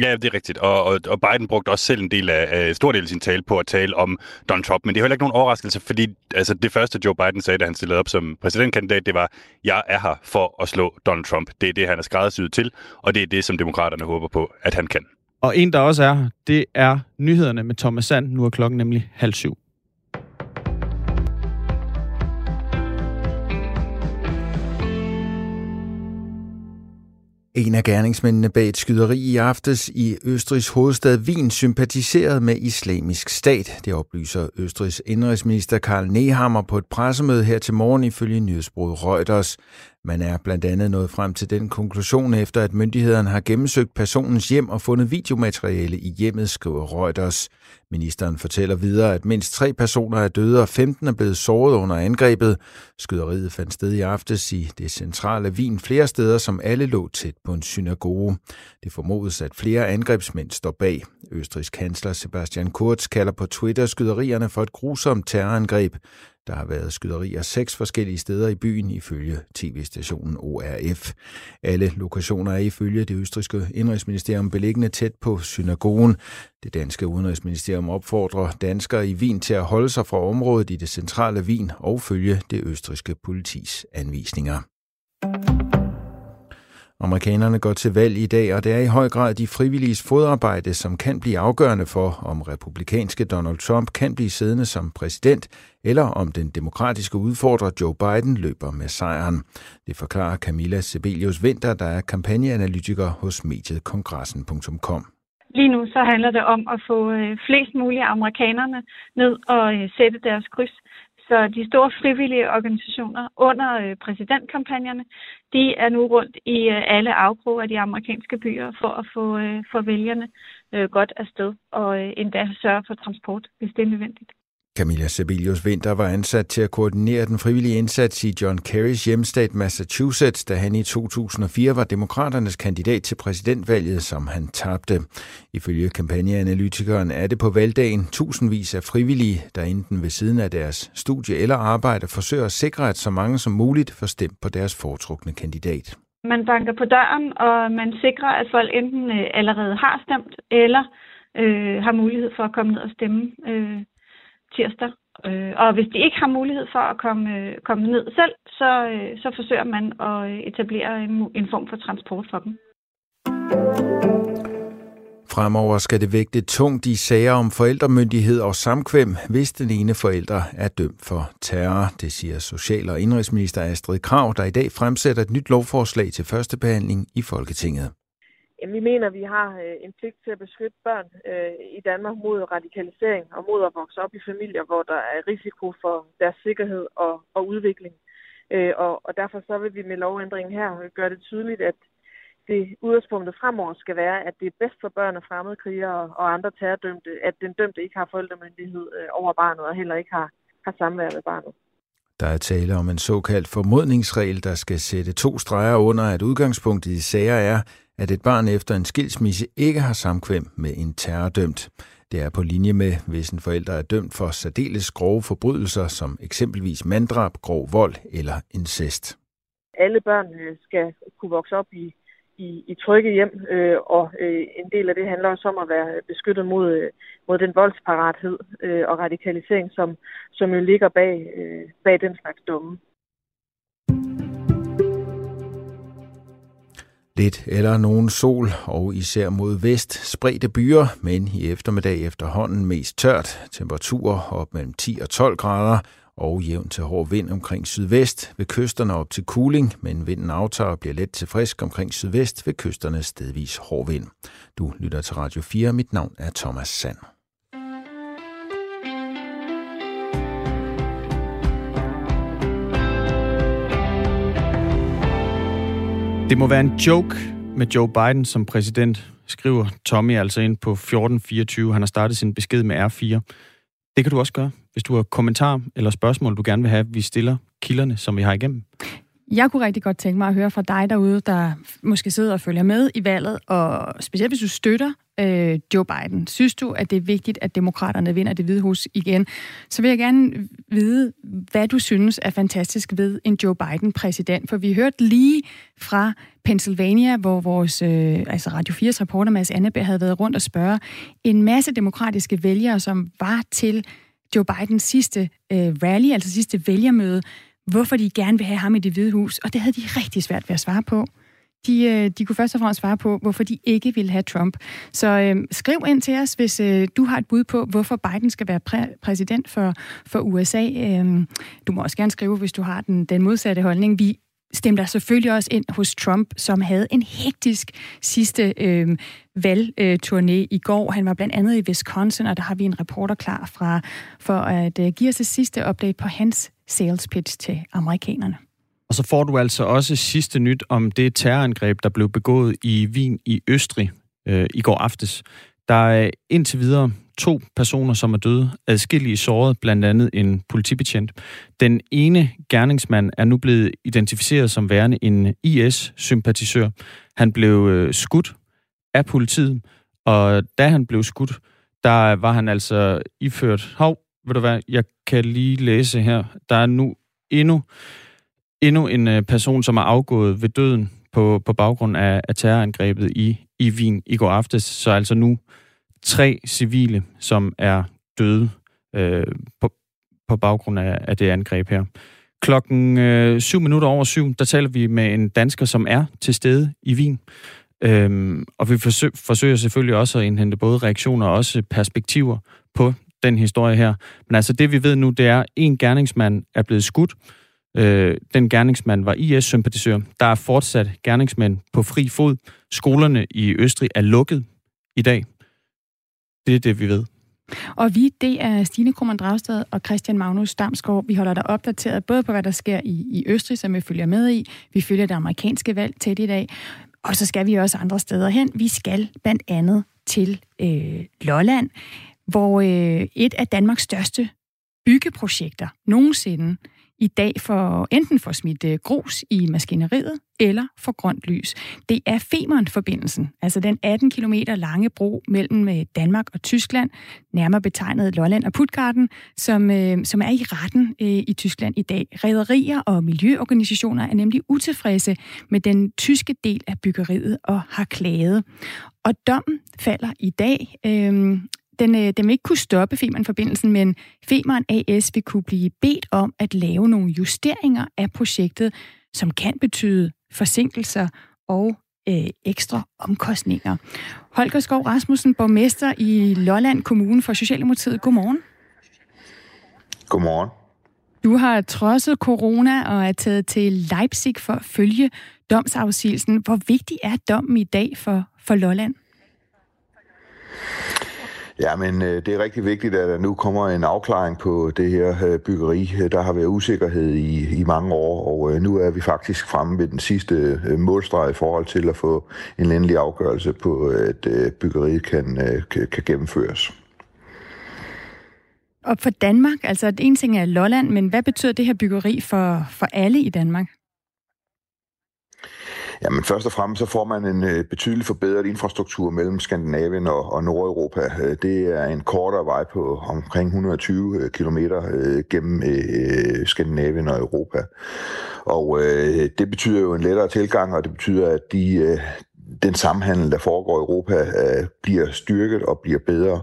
Ja, det er rigtigt. Og, og, og Biden brugte også selv en del af, af stor del af sin tale på at tale om Donald Trump. Men det er heller ikke nogen overraskelse, fordi altså, det første Joe Biden sagde, da han stillede op som præsidentkandidat, det var, jeg er her for at slå Donald Trump. Det er det, han er skræddersyet til, og det er det, som demokraterne håber på, at han kan. Og en, der også er, det er nyhederne med Thomas Sand. Nu er klokken nemlig halv syv. En af gerningsmændene bag et skyderi i aftes i Østrigs hovedstad Wien sympatiserede med islamisk stat. Det oplyser Østrigs indrigsminister Karl Nehammer på et pressemøde her til morgen ifølge nyhedsbruget Reuters. Man er blandt andet nået frem til den konklusion efter, at myndighederne har gennemsøgt personens hjem og fundet videomateriale i hjemmet, skriver Reuters. Ministeren fortæller videre, at mindst tre personer er døde og 15 er blevet såret under angrebet. Skyderiet fandt sted i aftes i det centrale Wien flere steder, som alle lå tæt på en synagoge. Det formodes, at flere angrebsmænd står bag. Østrigs kansler Sebastian Kurz kalder på Twitter skyderierne for et grusomt terrorangreb. Der har været skyderier seks forskellige steder i byen ifølge tv-stationen ORF. Alle lokationer er ifølge det østriske indrigsministerium beliggende tæt på synagogen. Det danske udenrigsministerium opfordrer danskere i Wien til at holde sig fra området i det centrale Wien og følge det østriske politis anvisninger. Amerikanerne går til valg i dag, og det er i høj grad de frivilliges fodarbejde, som kan blive afgørende for, om republikanske Donald Trump kan blive siddende som præsident, eller om den demokratiske udfordrer Joe Biden løber med sejren. Det forklarer Camilla Sebelius Winter, der er kampagneanalytiker hos mediet kongressen.com. Lige nu så handler det om at få øh, flest mulige amerikanerne ned og øh, sætte deres kryds. Så de store frivillige organisationer under øh, præsidentkampagnerne, de er nu rundt i øh, alle afkroge af de amerikanske byer for at få, øh, for vælgerne godt afsted og endda sørge for transport, hvis det er nødvendigt. Camilla Sebelius Winter var ansat til at koordinere den frivillige indsats i John Kerrys hjemstat Massachusetts, da han i 2004 var demokraternes kandidat til præsidentvalget, som han tabte. Ifølge kampagneanalytikeren er det på valgdagen tusindvis af frivillige, der enten ved siden af deres studie eller arbejde forsøger at sikre, at så mange som muligt får stemt på deres foretrukne kandidat. Man banker på døren, og man sikrer, at folk enten øh, allerede har stemt, eller øh, har mulighed for at komme ned og stemme øh, tirsdag. Øh, og hvis de ikke har mulighed for at komme, øh, komme ned selv, så, øh, så forsøger man at øh, etablere en, en form for transport for dem. Fremover skal det vægte tungt i sager om forældremyndighed og samkvem, hvis den ene forælder er dømt for terror. Det siger Social- og Indrigsminister Astrid Krav, der i dag fremsætter et nyt lovforslag til første behandling i Folketinget. Vi mener, at vi har øh, en pligt til at beskytte børn øh, i Danmark mod radikalisering og mod at vokse op i familier, hvor der er risiko for deres sikkerhed og, og udvikling. Øh, og, og derfor så vil vi med lovændringen her gøre det tydeligt, at det udgangspunktet fremover skal være, at det er bedst for børn af fremmedkrigere og andre terrordømte, at den dømte ikke har forældremyndighed øh, over barnet og heller ikke har, har samvær med barnet. Der er tale om en såkaldt formodningsregel, der skal sætte to streger under, at udgangspunktet i sager er, at et barn efter en skilsmisse ikke har samkvem med en terrordømt. Det er på linje med, hvis en forælder er dømt for særdeles grove forbrydelser, som eksempelvis manddrab, grov vold eller incest. Alle børn øh, skal kunne vokse op i, i, i trygge hjem, øh, og øh, en del af det handler også om at være beskyttet mod, øh, mod den voldsparathed øh, og radikalisering, som, som jo ligger bag, øh, bag den slags dumme. Lidt eller nogen sol, og især mod vest spredte byer, men i eftermiddag efterhånden mest tørt. Temperaturer op mellem 10 og 12 grader, og jævn til hård vind omkring sydvest, ved kysterne op til kuling, men vinden aftager og bliver let til frisk omkring sydvest, ved kysterne stedvis hård vind. Du lytter til Radio 4, mit navn er Thomas Sand. Det må være en joke med Joe Biden som præsident, skriver Tommy altså ind på 1424. Han har startet sin besked med R4. Det kan du også gøre, hvis du har kommentar eller spørgsmål, du gerne vil have, vi stiller kilderne, som vi har igennem. Jeg kunne rigtig godt tænke mig at høre fra dig derude, der måske sidder og følger med i valget, og specielt hvis du støtter øh, Joe Biden. Synes du, at det er vigtigt, at demokraterne vinder det hvide hus igen? Så vil jeg gerne vide, hvad du synes er fantastisk ved en Joe Biden præsident. For vi hørte lige fra Pennsylvania, hvor vores øh, altså Radio 4's reporter Mads Anneberg havde været rundt og spørge en masse demokratiske vælgere, som var til Joe Bidens sidste øh, rally, altså sidste vælgermøde, hvorfor de gerne vil have ham i det hvide hus, og det havde de rigtig svært ved at svare på. De, øh, de kunne først og fremmest svare på, hvorfor de ikke vil have Trump. Så øh, skriv ind til os, hvis øh, du har et bud på, hvorfor Biden skal være præ- præsident for, for USA. Øh, du må også gerne skrive, hvis du har den, den modsatte holdning. Vi stemte der selvfølgelig også ind hos Trump, som havde en hektisk sidste øh, valgturné i går. Han var blandt andet i Wisconsin, og der har vi en reporter klar fra for at øh, give os det sidste update på hans sales pitch til amerikanerne. Og så får du altså også sidste nyt om det terrorangreb, der blev begået i Wien i Østrig øh, i går aftes. Der er indtil videre to personer, som er døde, adskillige såret, blandt andet en politibetjent. Den ene gerningsmand er nu blevet identificeret som værende en IS-sympatisør. Han blev øh, skudt af politiet, og da han blev skudt, der var han altså iført... Hov, ved du hvad, jeg kan lige læse her. Der er nu endnu, endnu en øh, person, som er afgået ved døden på, på baggrund af, af terrorangrebet i, i Wien i går aftes. Så altså nu tre civile, som er døde øh, på, på baggrund af, af det angreb her. Klokken øh, syv minutter over syv, der taler vi med en dansker, som er til stede i Wien. Øhm, og vi forsøger selvfølgelig også at indhente både reaktioner og også perspektiver på den historie her. Men altså det vi ved nu, det er, at en gerningsmand er blevet skudt. Øh, den gerningsmand var IS-sympatisør. Der er fortsat gerningsmænd på fri fod. Skolerne i Østrig er lukket i dag. Det er det, vi ved. Og vi, det er Stine Krummernd Dragsted og Christian Magnus Damsgaard. Vi holder dig opdateret både på, hvad der sker i, i Østrig, som vi følger med i. Vi følger det amerikanske valg tæt i dag. Og så skal vi også andre steder hen. Vi skal blandt andet til øh, Lolland, hvor øh, et af Danmarks største byggeprojekter nogensinde i dag for enten for smidt øh, grus i maskineriet eller for grønt lys. Det er Femern-forbindelsen, altså den 18 km lange bro mellem øh, Danmark og Tyskland, nærmere betegnet Lolland og Puttgarden, som, øh, som er i retten øh, i Tyskland i dag. Rederier og miljøorganisationer er nemlig utilfredse med den tyske del af byggeriet og har klaget. Og dommen falder i dag. Øh, den, øh, den vil ikke kunne stoppe Femern-forbindelsen, men Femern AS vil kunne blive bedt om at lave nogle justeringer af projektet, som kan betyde forsinkelser og øh, ekstra omkostninger. Holger Skov Rasmussen, borgmester i Lolland Kommune for Socialdemokratiet. Godmorgen. Godmorgen. Du har trodset corona og er taget til Leipzig for at følge domsafsigelsen. Hvor vigtig er dommen i dag for, for Lolland? Ja, men øh, det er rigtig vigtigt, at der nu kommer en afklaring på det her øh, byggeri. Der har været usikkerhed i, i mange år, og øh, nu er vi faktisk fremme ved den sidste målstreg i forhold til at få en endelig afgørelse på, at byggeriet kan, kan, kan gennemføres. Og for Danmark, altså en ting er Lolland, men hvad betyder det her byggeri for, for alle i Danmark? Jamen først og fremmest så får man en øh, betydelig forbedret infrastruktur mellem Skandinavien og, og Nordeuropa. Øh, det er en kortere vej på omkring 120 øh, km øh, gennem øh, Skandinavien og Europa. Og øh, det betyder jo en lettere tilgang, og det betyder, at de, øh, den samhandel, der foregår i Europa, øh, bliver styrket og bliver bedre.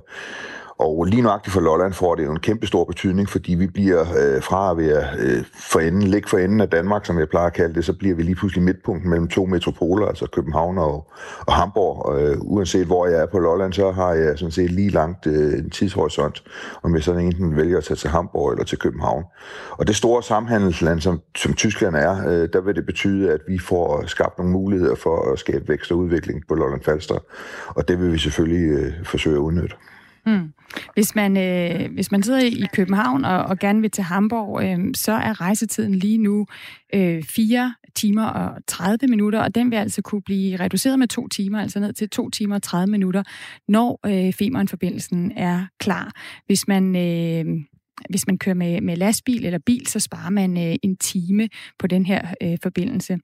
Og lige nøjagtigt for Lolland får det jo en kæmpe stor betydning, fordi vi bliver øh, fra at være øh, for enden, ligge for enden af Danmark, som jeg plejer at kalde det, så bliver vi lige pludselig midtpunkten mellem to metropoler, altså København og, og Hamburg. Og, øh, uanset hvor jeg er på Lolland, så har jeg sådan set lige langt øh, en tidshorisont, om jeg sådan enten vælger at tage til Hamburg eller til København. Og det store samhandelsland, som, som Tyskland er, øh, der vil det betyde, at vi får skabt nogle muligheder for at skabe vækst og udvikling på Lolland Falster. Og det vil vi selvfølgelig øh, forsøge at udnytte. Mm. Hvis man, øh, hvis man sidder i København og, og gerne vil til Hamburg, øh, så er rejsetiden lige nu øh, 4 timer og 30 minutter, og den vil altså kunne blive reduceret med to timer, altså ned til 2 timer og 30 minutter, når øh, Femern-forbindelsen er klar. Hvis man... Øh, hvis man kører med, med lastbil eller bil, så sparer man øh, en time på den her øh, forbindelse.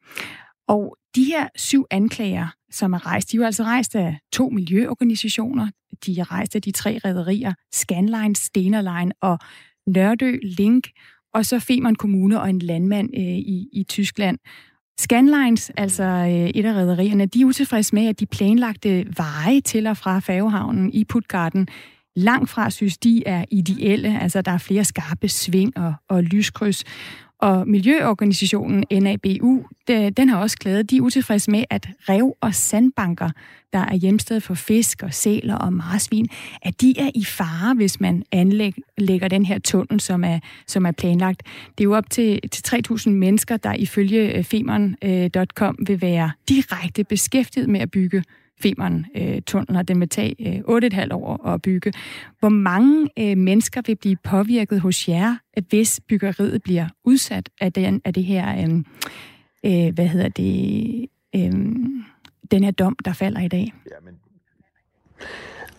Og de her syv anklager, som er rejst, de er jo altså rejst af to miljøorganisationer. De er rejst af de tre rædderier, Scanline, Stenerline og Nørdø Link, og så Femern Kommune og en landmand øh, i, i Tyskland. Scanlines, altså øh, et af rædderierne, de er utilfredse med, at de planlagte veje til og fra færgehavnen i Putgarden langt fra synes, de er ideelle. Altså, der er flere skarpe sving og, og lyskryds. Og miljøorganisationen NABU, den har også klaget, de er utilfredse med, at rev og sandbanker, der er hjemsted for fisk og sæler og marsvin, at de er i fare, hvis man anlægger den her tunnel, som er, som er planlagt. Det er jo op til, til 3.000 mennesker, der ifølge øh, femern.com øh, vil være direkte beskæftiget med at bygge Femern-tunnelen, øh, og den vil tage 8,5 år at bygge. Hvor mange øh, mennesker vil blive påvirket hos jer, hvis byggeriet bliver udsat af, den, af det her, øh, øh, hvad hedder det, øh, den her dom, der falder i dag? Jamen,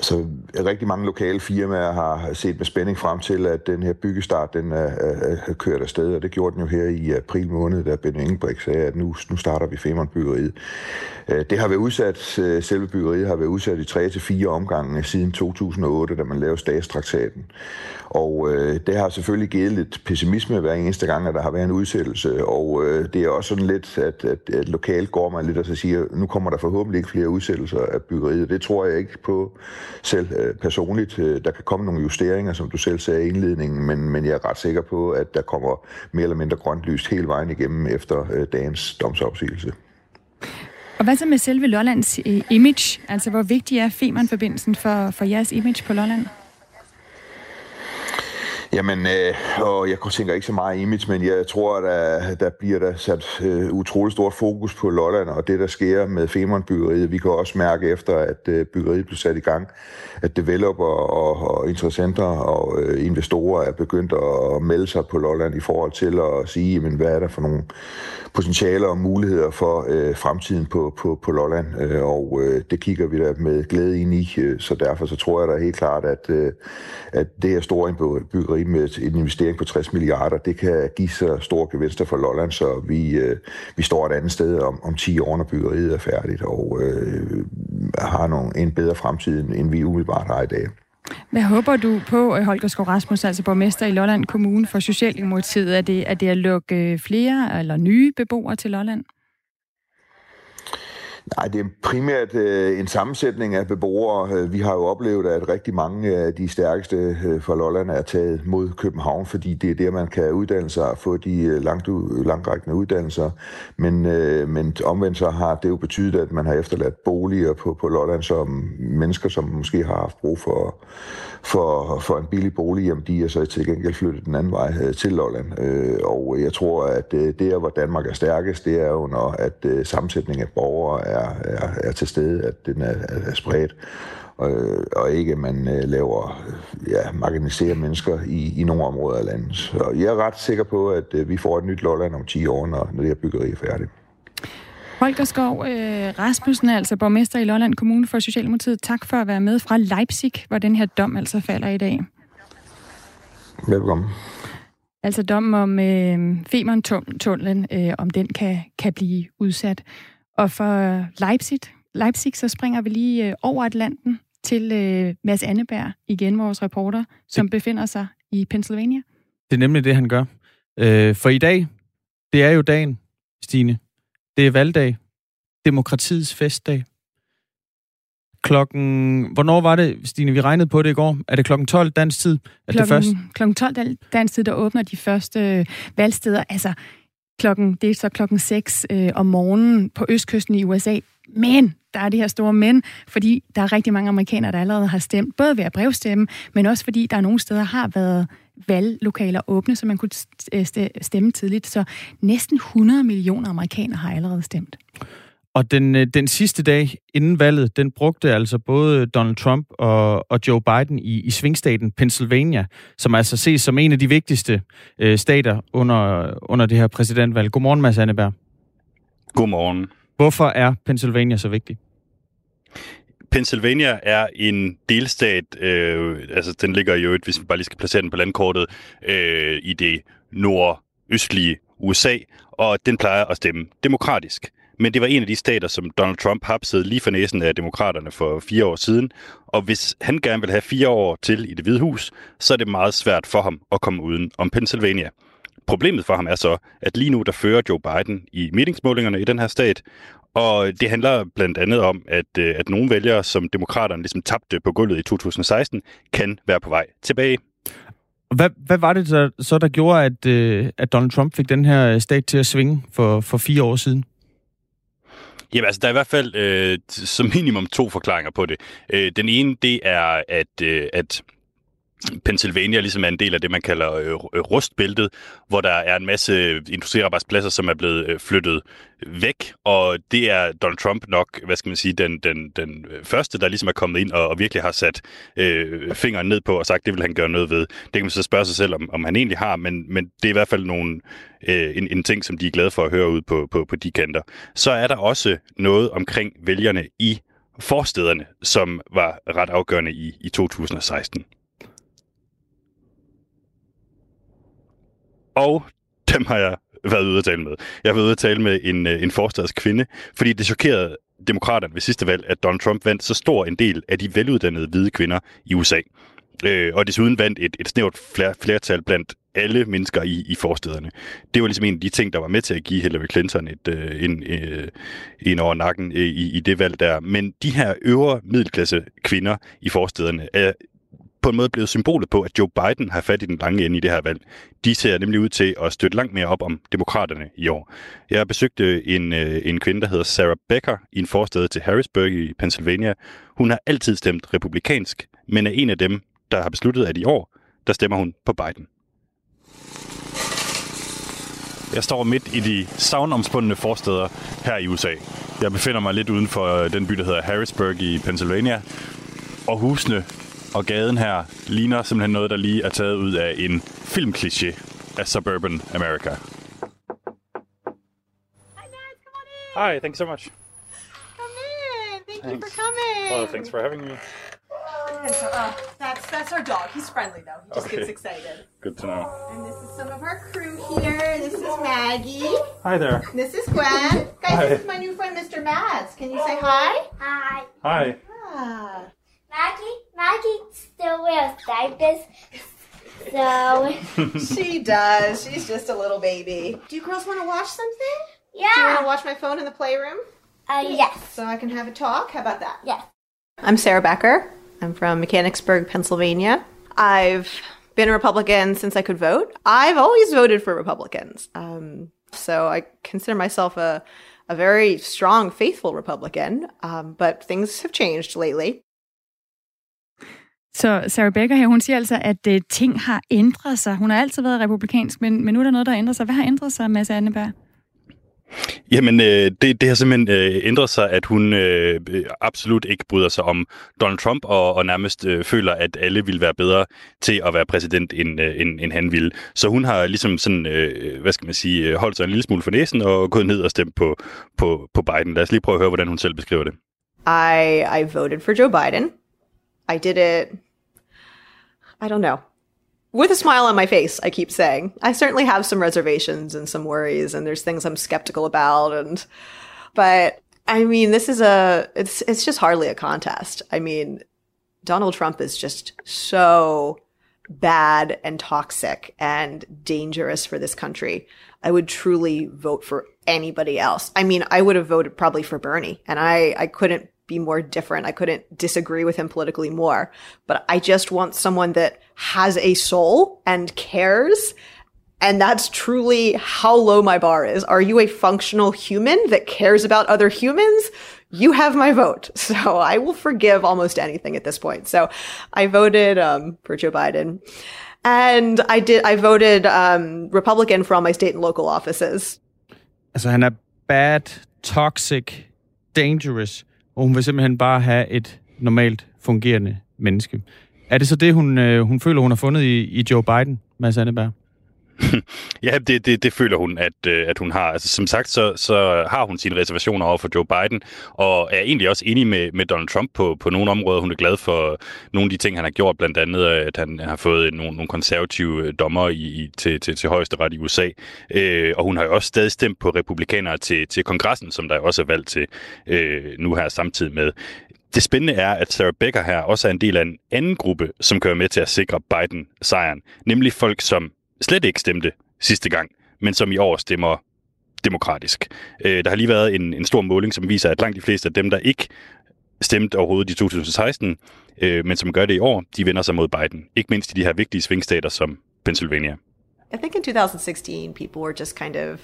så rigtig mange lokale firmaer har set med spænding frem til, at den her byggestart den er, er, er kørt afsted, og det gjorde den jo her i april måned, da Benny Engelbrek sagde, at nu, nu starter vi Femernbyggeriet. Øh, det har været udsat, øh, selve byggeriet har været udsat i 3 til fire omgange siden 2008, da man lavede statstraktaten. Og øh, det har selvfølgelig givet lidt pessimisme hver eneste gang, at der har været en udsættelse. Og øh, det er også sådan lidt, at, at, at lokalt går man lidt og så siger, nu kommer der forhåbentlig ikke flere udsættelser af byggeriet. Det tror jeg ikke på selv øh, personligt. Øh, der kan komme nogle justeringer, som du selv sagde i indledningen, men, men jeg er ret sikker på, at der kommer mere eller mindre grønt lys hele vejen igennem efter øh, dagens domsopsigelse. Og hvad så med selve Lollands øh, image? Altså, hvor vigtig er Femern-forbindelsen for, for jeres image på Lolland? Jamen, øh, og jeg tænker ikke så meget image, men jeg tror, at der, der bliver der sat øh, utrolig stort fokus på Lolland, og det, der sker med Femern-byggeriet. Vi kan også mærke efter, at øh, byggeriet blev sat i gang, at developer og, og interessenter og øh, investorer er begyndt at melde sig på Lolland i forhold til at sige, men hvad er der for nogle potentialer og muligheder for øh, fremtiden på, på, på Lolland, øh, og øh, det kigger vi da med glæde ind i, øh, så derfor så tror jeg da helt klart, at, øh, at det her store byggeri med en investering på 60 milliarder, det kan give så store gevinster for Lolland, så vi, øh, vi står et andet sted om, om 10 år, når byggeriet er færdigt, og øh, har nogle, en bedre fremtid, end vi umiddelbart har i dag. Hvad håber du på, øh, Holger Skov Rasmus, altså borgmester i Lolland Kommune for Socialdemokratiet? Er det, er det at lukke øh, flere eller nye beboere til Lolland? Nej, det er primært øh, en sammensætning af beboere. Øh, vi har jo oplevet, at rigtig mange af de stærkeste øh, fra Lolland er taget mod København, fordi det er der, man kan uddanne sig og få de øh, langt, langtrækkende uddannelser. Men, øh, men omvendt så har det jo betydet, at man har efterladt boliger på, på Lolland, som mennesker, som måske har haft brug for, for, for en billig bolig, jamen de er så til gengæld flyttet den anden vej øh, til Lolland. Øh, og jeg tror, at øh, det er, hvor Danmark er stærkest, det er jo, når at øh, sammensætningen af borgere er er, er, er til stede, at den er, er spredt, og, og ikke at man øh, laver, ja, marginaliserer mennesker i, i nogle områder af landet. Så jeg er ret sikker på, at øh, vi får et nyt Lolland om 10 år, når, når det her byggeri er færdigt. Holger Skov øh, Rasmussen, altså borgmester i Lolland Kommune for Socialdemokratiet. Tak for at være med fra Leipzig, hvor den her dom altså falder i dag. Velkommen. Altså dommen om øh, Femern-tunnelen, øh, om den kan, kan blive udsat. Og for Leipzig, Leipzig så springer vi lige øh, over Atlanten til øh, Mads Anneberg, igen vores reporter, som det, befinder sig i Pennsylvania. Det er nemlig det, han gør. Øh, for i dag, det er jo dagen, Stine. Det er valgdag. Demokratiets festdag. Klokken... Hvornår var det, Stine? Vi regnede på det i går. Er det klokken 12 dansk tid? At klokken, det først... klokken 12 dansk tid, der åbner de første valgsteder. Altså, klokken, det er så klokken 6 øh, om morgenen på østkysten i USA. Men der er det her store men, fordi der er rigtig mange amerikanere, der allerede har stemt, både ved at brevstemme, men også fordi der nogle steder har været valglokaler åbne, så man kunne øh, stemme tidligt. Så næsten 100 millioner amerikanere har allerede stemt. Og den, øh, den sidste dag inden valget, den brugte altså både Donald Trump og, og Joe Biden i, i svingstaten Pennsylvania, som altså ses som en af de vigtigste øh, stater under, under det her præsidentvalg. Godmorgen, Mads Anneberg. Godmorgen. Hvorfor er Pennsylvania så vigtig? Pennsylvania er en delstat, øh, altså den ligger jo, hvis vi bare lige skal placere den på landkortet, øh, i det nordøstlige USA, og den plejer at stemme demokratisk. Men det var en af de stater, som Donald Trump hapsede lige for næsen af demokraterne for fire år siden. Og hvis han gerne vil have fire år til i det hvide hus, så er det meget svært for ham at komme uden om Pennsylvania. Problemet for ham er så, at lige nu der fører Joe Biden i meningsmålingerne i den her stat, og det handler blandt andet om, at, øh, at nogle vælgere, som demokraterne ligesom tabte på gulvet i 2016, kan være på vej tilbage. Hvad, hvad var det så, så der gjorde, at, øh, at Donald Trump fik den her stat til at svinge for, for fire år siden? Jamen altså, der er i hvert fald øh, som minimum to forklaringer på det. Øh, den ene, det er, at, øh, at Pennsylvania ligesom er en del af det, man kalder øh, øh rustbæltet, hvor der er en masse øh, industriarbejdspladser, som er blevet øh, flyttet væk, og det er Donald Trump nok, hvad skal man sige, den, den, den øh, første, der ligesom er kommet ind og, og virkelig har sat øh, fingeren ned på og sagt, det vil han gøre noget ved. Det kan man så spørge sig selv, om, om han egentlig har, men, men det er i hvert fald nogle, øh, en, en ting, som de er glade for at høre ud på, på, på de kanter. Så er der også noget omkring vælgerne i forstederne, som var ret afgørende i, i 2016. og dem har jeg været ude at tale med. Jeg har været ude at tale med en, øh, en forstadskvinde, fordi det chokerede demokraterne ved sidste valg, at Donald Trump vandt så stor en del af de veluddannede hvide kvinder i USA. Øh, og desuden vandt et, et snævert flertal blandt alle mennesker i, i forstederne. Det var ligesom en af de ting, der var med til at give Hillary Clinton et, øh, en, øh, en over nakken øh, i, i det valg der. Men de her øvre middelklasse kvinder i forstederne er på en måde blevet symbolet på, at Joe Biden har fat i den lange ende i det her valg. De ser nemlig ud til at støtte langt mere op om demokraterne i år. Jeg besøgte en, øh, en kvinde, der hedder Sarah Becker i en forstad til Harrisburg i Pennsylvania. Hun har altid stemt republikansk, men er en af dem, der har besluttet, at i år, der stemmer hun på Biden. Jeg står midt i de savnomspundne forsteder her i USA. Jeg befinder mig lidt uden for øh, den by, der hedder Harrisburg i Pennsylvania. Og husene og gaden her ligner simpelthen noget, der lige er taget ud af en filmkliché af Suburban America. Hi, thanks so much. Come in. Thank Thanks. you for coming. Oh, thanks for having me. And so, uh, that's that's our dog. He's friendly though. He just Okay. gets excited. Good to know. And this is some of our crew here. This is Maggie. Hi there. This is Gwen. Guys, Hi. this is my new friend, Mr. Mads. Can you say hi? Hi. Hi. Ah. Maggie, Maggie still wears diapers, so she does. She's just a little baby. Do you girls want to watch something? Yeah. Do you want to watch my phone in the playroom? Uh, yes. So I can have a talk? How about that? Yes. I'm Sarah Becker. I'm from Mechanicsburg, Pennsylvania. I've been a Republican since I could vote. I've always voted for Republicans. Um, so I consider myself a, a very strong, faithful Republican. Um, but things have changed lately. Så Sarah Becker her, hun siger altså, at uh, ting har ændret sig. Hun har altid været republikansk, men, men nu er der noget, der har ændret sig. Hvad har ændret sig, Mads Anneberg? Jamen, øh, det, det har simpelthen øh, ændret sig, at hun øh, øh, absolut ikke bryder sig om Donald Trump, og, og nærmest øh, føler, at alle vil være bedre til at være præsident, end, øh, end, end han ville. Så hun har ligesom sådan, øh, hvad skal man sige, øh, holdt sig en lille smule for næsen, og gået ned og stemt på, på, på Biden. Lad os lige prøve at høre, hvordan hun selv beskriver det. I, I voted for Joe Biden. I did it, I don't know, with a smile on my face, I keep saying. I certainly have some reservations and some worries, and there's things I'm skeptical about, and, but I mean, this is a, it's, it's just hardly a contest. I mean, Donald Trump is just so bad and toxic and dangerous for this country. I would truly vote for anybody else. I mean, I would have voted probably for Bernie, and I, I couldn't be more different. I couldn't disagree with him politically more. But I just want someone that has a soul and cares. And that's truly how low my bar is. Are you a functional human that cares about other humans? You have my vote. So I will forgive almost anything at this point. So I voted um, for Joe Biden. And I did, I voted um, Republican for all my state and local offices. Altså, han er bad, toxic, dangerous, og hun vil simpelthen bare have et normalt fungerende menneske. Er det så det, hun, øh, hun føler, hun har fundet i, i Joe Biden, Mads Anneberg? ja, det, det, det føler hun, at, øh, at hun har. Altså, som sagt, så, så har hun sine reservationer over for Joe Biden, og er egentlig også enig med, med Donald Trump på, på nogle områder. Hun er glad for nogle af de ting, han har gjort, blandt andet, øh, at han har fået nogle, nogle konservative øh, dommer i, til, til, til højesteret i USA. Øh, og hun har jo også stadig stemt på republikanere til, til kongressen, som der også er valgt til øh, nu her samtidig med. Det spændende er, at Sarah Becker her også er en del af en anden gruppe, som kører med til at sikre Biden sejren. Nemlig folk, som slet ikke stemte sidste gang, men som i år stemmer demokratisk. Øh, der har lige været en, en stor måling, som viser, at langt de fleste af dem, der ikke stemte overhovedet i 2016, øh, men som gør det i år, de vender sig mod Biden. Ikke mindst i de her vigtige svingstater som Pennsylvania. I think in 2016 people were just kind of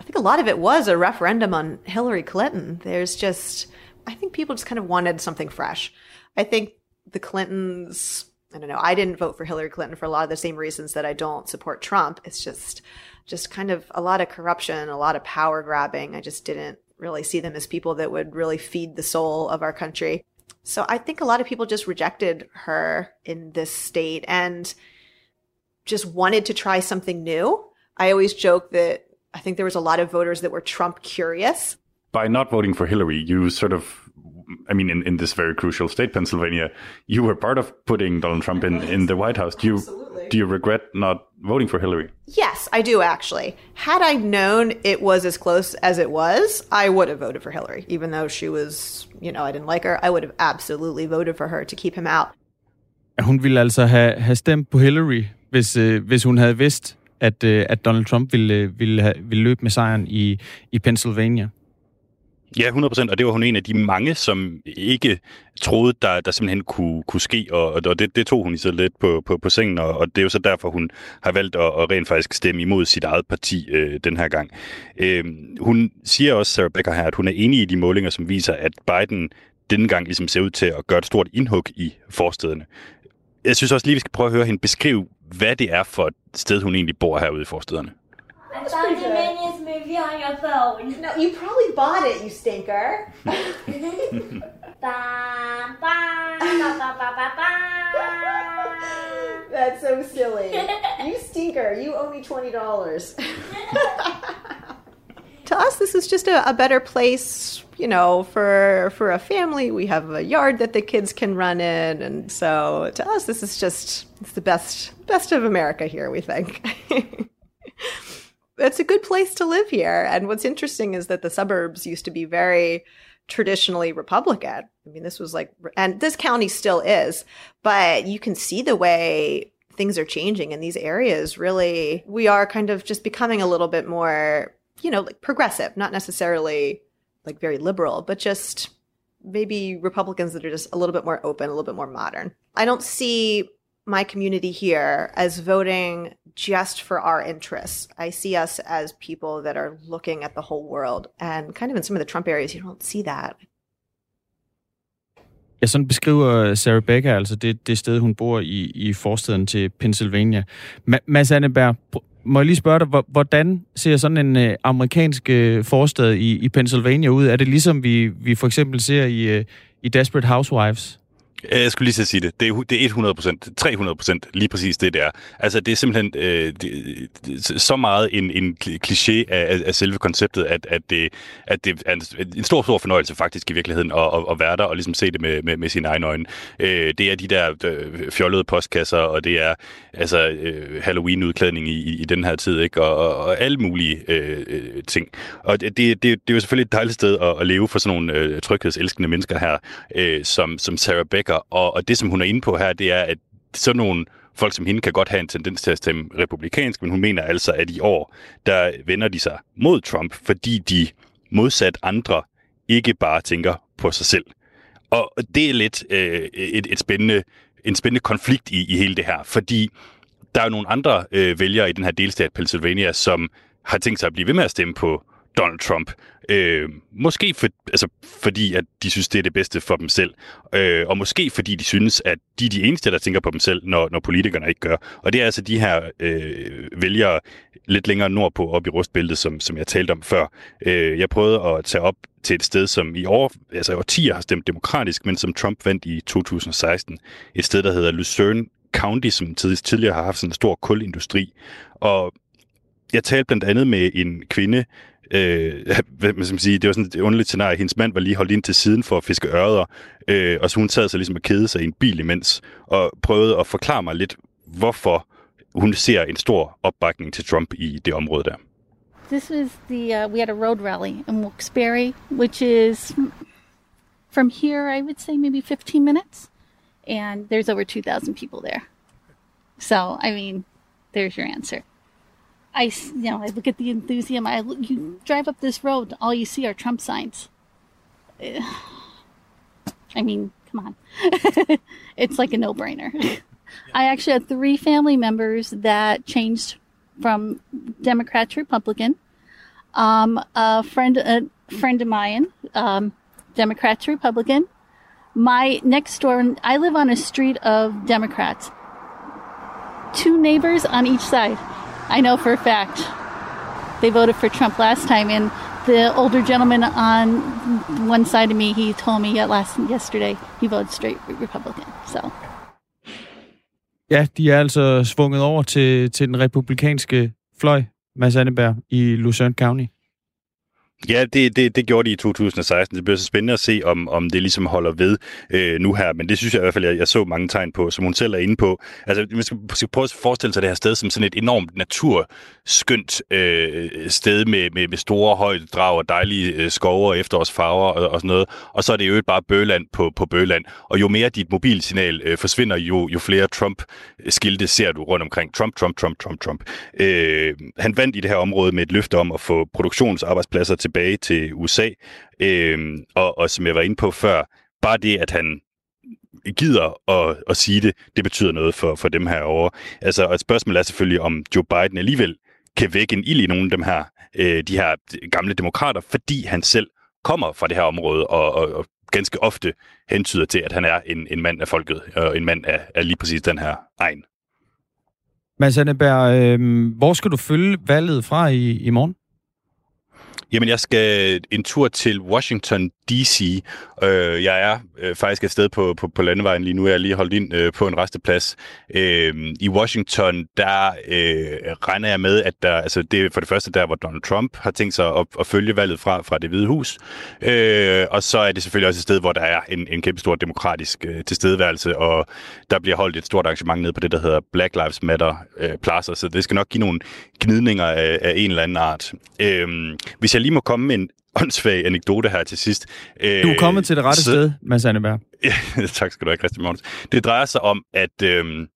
I think a lot of it was a referendum on Hillary Clinton. There's just I think people just kind of wanted something fresh. I think the Clintons I don't know. I didn't vote for Hillary Clinton for a lot of the same reasons that I don't support Trump. It's just, just kind of a lot of corruption, a lot of power grabbing. I just didn't really see them as people that would really feed the soul of our country. So I think a lot of people just rejected her in this state and just wanted to try something new. I always joke that I think there was a lot of voters that were Trump curious. By not voting for Hillary, you sort of I mean, in, in this very crucial state, Pennsylvania, you were part of putting Donald Trump in, in the White House. Do you Absolutely. do you regret not voting for Hillary? Yes, I do actually. Had I known it was as close as it was, I would have voted for Hillary, even though she was, you know, I didn't like her. I would have absolutely voted for her to keep him out. Hun ville altså have, have stemt på Hillary, hvis, øh, hvis hun havde vidst, at, øh, at Donald Trump ville, øh, ville, have, ville løbe med sejren i, i Pennsylvania. Ja, 100%, og det var hun en af de mange, som ikke troede, der, der simpelthen kunne, kunne ske, og, og det, det tog hun i så lidt på, på, på sengen, og, og det er jo så derfor, hun har valgt at, at rent faktisk stemme imod sit eget parti øh, den her gang. Øh, hun siger også, Sarah Becker her, at hun er enig i de målinger, som viser, at Biden denne gang ligesom ser ud til at gøre et stort indhug i forstederne. Jeg synes også lige, vi skal prøve at høre hende beskrive, hvad det er for et sted, hun egentlig bor herude i forstederne. I found a Minions movie on your phone. No, you probably bought it, you stinker. That's so silly. You stinker. You owe me twenty dollars. to us, this is just a, a better place, you know, for for a family. We have a yard that the kids can run in, and so to us, this is just it's the best best of America here. We think. It's a good place to live here. And what's interesting is that the suburbs used to be very traditionally Republican. I mean, this was like, and this county still is, but you can see the way things are changing in these areas. Really, we are kind of just becoming a little bit more, you know, like progressive, not necessarily like very liberal, but just maybe Republicans that are just a little bit more open, a little bit more modern. I don't see my community here as voting just for our interests. I see us as people that are looking at the whole world. And kind of in some of the Trump areas, you don't see that. Ja, sådan beskriver øh, Sarah Becker altså det, det sted, hun bor i, i forstaden til Pennsylvania. Ma- Mads Anneberg, må jeg lige spørge dig, hvordan ser sådan en øh, amerikansk øh, forstad i, i Pennsylvania ud? Er det ligesom vi, vi for eksempel ser i, øh, i Desperate Housewives? Øh, jeg skulle lige så sige det. Det er, det er 100 procent, 300 procent lige præcis det, der. Altså, det er simpelthen øh, det, det, så meget en, en kliché af, af selve konceptet, at, at, det, at det er en, en stor, stor fornøjelse faktisk i virkeligheden at, at, at være der og ligesom se det med, med, med sine egne øjne. Øh, det er de der øh, fjollede postkasser, og det er altså øh, Halloween-udklædning i, i den her tid, ikke? Og, og, og alle mulige øh, øh, ting. Og det, det, det er jo selvfølgelig et dejligt sted at, at leve for sådan nogle øh, tryghedselskende mennesker her, øh, som, som Sarah Becker mennesker, og, og det, som hun er inde på her, det er, at sådan nogle folk som hende kan godt have en tendens til at stemme republikansk, men hun mener altså, at i år, der vender de sig mod Trump, fordi de modsat andre ikke bare tænker på sig selv. Og det er lidt øh, et, et spændende, en spændende konflikt i, i hele det her, fordi der er jo nogle andre øh, vælgere i den her delstat Pennsylvania, som har tænkt sig at blive ved med at stemme på Donald Trump. Øh, måske for, altså, fordi, at de synes, det er det bedste for dem selv. Øh, og måske fordi de synes, at de er de eneste, der tænker på dem selv, når, når politikerne ikke gør. Og det er altså de her øh, vælgere lidt længere nordpå, op i rustbæltet, som, som jeg talte om før. Øh, jeg prøvede at tage op til et sted, som i år, altså i årtier har stemt demokratisk, men som Trump vandt i 2016. Et sted, der hedder Lucerne County, som tidligere har haft sådan en stor kulindustri. Og jeg talte blandt andet med en kvinde, øh, hvad man skal sige, det var sådan et underligt scenarie. Hendes mand var lige holdt ind til siden for at fiske ørder, øh, og så hun sad sig ligesom og kede sig i en bil imens, og prøvede at forklare mig lidt, hvorfor hun ser en stor opbakning til Trump i det område der. This is the, uh, we had a road rally in Wilkes-Barre, which is from here, I would say maybe 15 minutes. And there's over 2,000 people there. So, I mean, there's your answer. I, you know, I look at the enthusiasm. I look, you drive up this road, all you see are Trump signs. I mean, come on. it's like a no-brainer. I actually had three family members that changed from Democrat to Republican. Um, a friend, a friend of mine, um, Democrat to Republican. My next door, I live on a street of Democrats. Two neighbors on each side. I know for a fact. They voted for Trump last time, and the older gentleman on one side of me, he told me last yesterday he voted straight Republican. So. Ja, de er altså svunget over til, til den republikanske fløj, Mads Anneberg, i Luzerne County. Ja, det, det, det gjorde de i 2016. Det bliver så spændende at se, om, om det ligesom holder ved øh, nu her. Men det synes jeg i hvert fald, jeg, jeg så mange tegn på, som hun selv er inde på. Altså, man skal, skal prøve at forestille sig det her sted som sådan et enormt naturskønt øh, sted med, med, med store højdedrag og dejlige øh, skove og efterårsfarver og, og sådan noget. Og så er det jo bare bøland på, på bøland. Og jo mere dit mobilsignal øh, forsvinder, jo, jo flere Trump-skilte ser du rundt omkring. Trump, Trump, Trump, Trump, Trump. Øh, han vandt i det her område med et løfte om at få produktionsarbejdspladser tilbage til USA. Øh, og, og som jeg var inde på før, bare det, at han gider at, at sige det, det betyder noget for, for dem herovre. Altså, og et spørgsmål er selvfølgelig, om Joe Biden alligevel kan vække en ild i nogle af dem her, øh, de her gamle demokrater, fordi han selv kommer fra det her område, og, og, og ganske ofte hentyder til, at han er en, en mand af folket, og en mand af, af lige præcis den her egen. Mads Anneberg, øh, hvor skal du følge valget fra i, i morgen? Jamen, jeg skal en tur til Washington D.C. Øh, jeg er øh, faktisk et sted på, på, på landevejen lige nu. Jeg er lige holdt ind øh, på en resteplads. Øh, I Washington, der øh, regner jeg med, at der, altså, det er for det første der, hvor Donald Trump har tænkt sig at, at følge valget fra, fra det hvide hus. Øh, og så er det selvfølgelig også et sted, hvor der er en, en kæmpe stor demokratisk øh, tilstedeværelse, og der bliver holdt et stort arrangement nede på det, der hedder Black Lives Matter øh, pladser, så det skal nok give nogle gnidninger af, af en eller anden art. Øh, hvis jeg lige må komme med en åndssvag anekdote her til sidst. Du er kommet til det rette så... sted, Mads Anneberg. Ja, tak skal du have, Christian Måns. Det drejer sig om, at øh,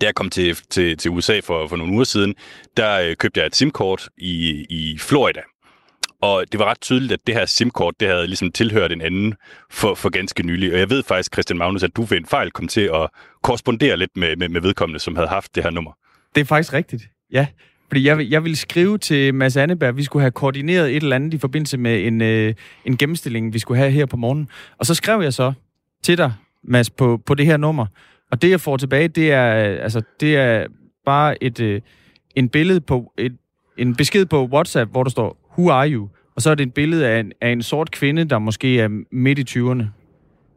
da jeg kom til, til, til USA for, for nogle uger siden, der øh, købte jeg et SIM-kort i, i Florida. Og det var ret tydeligt, at det her SIM-kort, det havde ligesom tilhørt en anden for, for ganske nylig. Og jeg ved faktisk, Christian Magnus, at du ved en fejl kom til at korrespondere lidt med, med, med vedkommende, som havde haft det her nummer. Det er faktisk rigtigt, ja. Fordi jeg, jeg ville skrive til Mads Anneberg, at vi skulle have koordineret et eller andet i forbindelse med en, øh, en gennemstilling, vi skulle have her på morgen. Og så skrev jeg så til dig, Mads, på, på det her nummer. Og det, jeg får tilbage, det er, altså, det er bare et, øh, en billede på, et, en besked på WhatsApp, hvor der står, who are you? Og så er det et billede af en, af en sort kvinde, der måske er midt i 20'erne.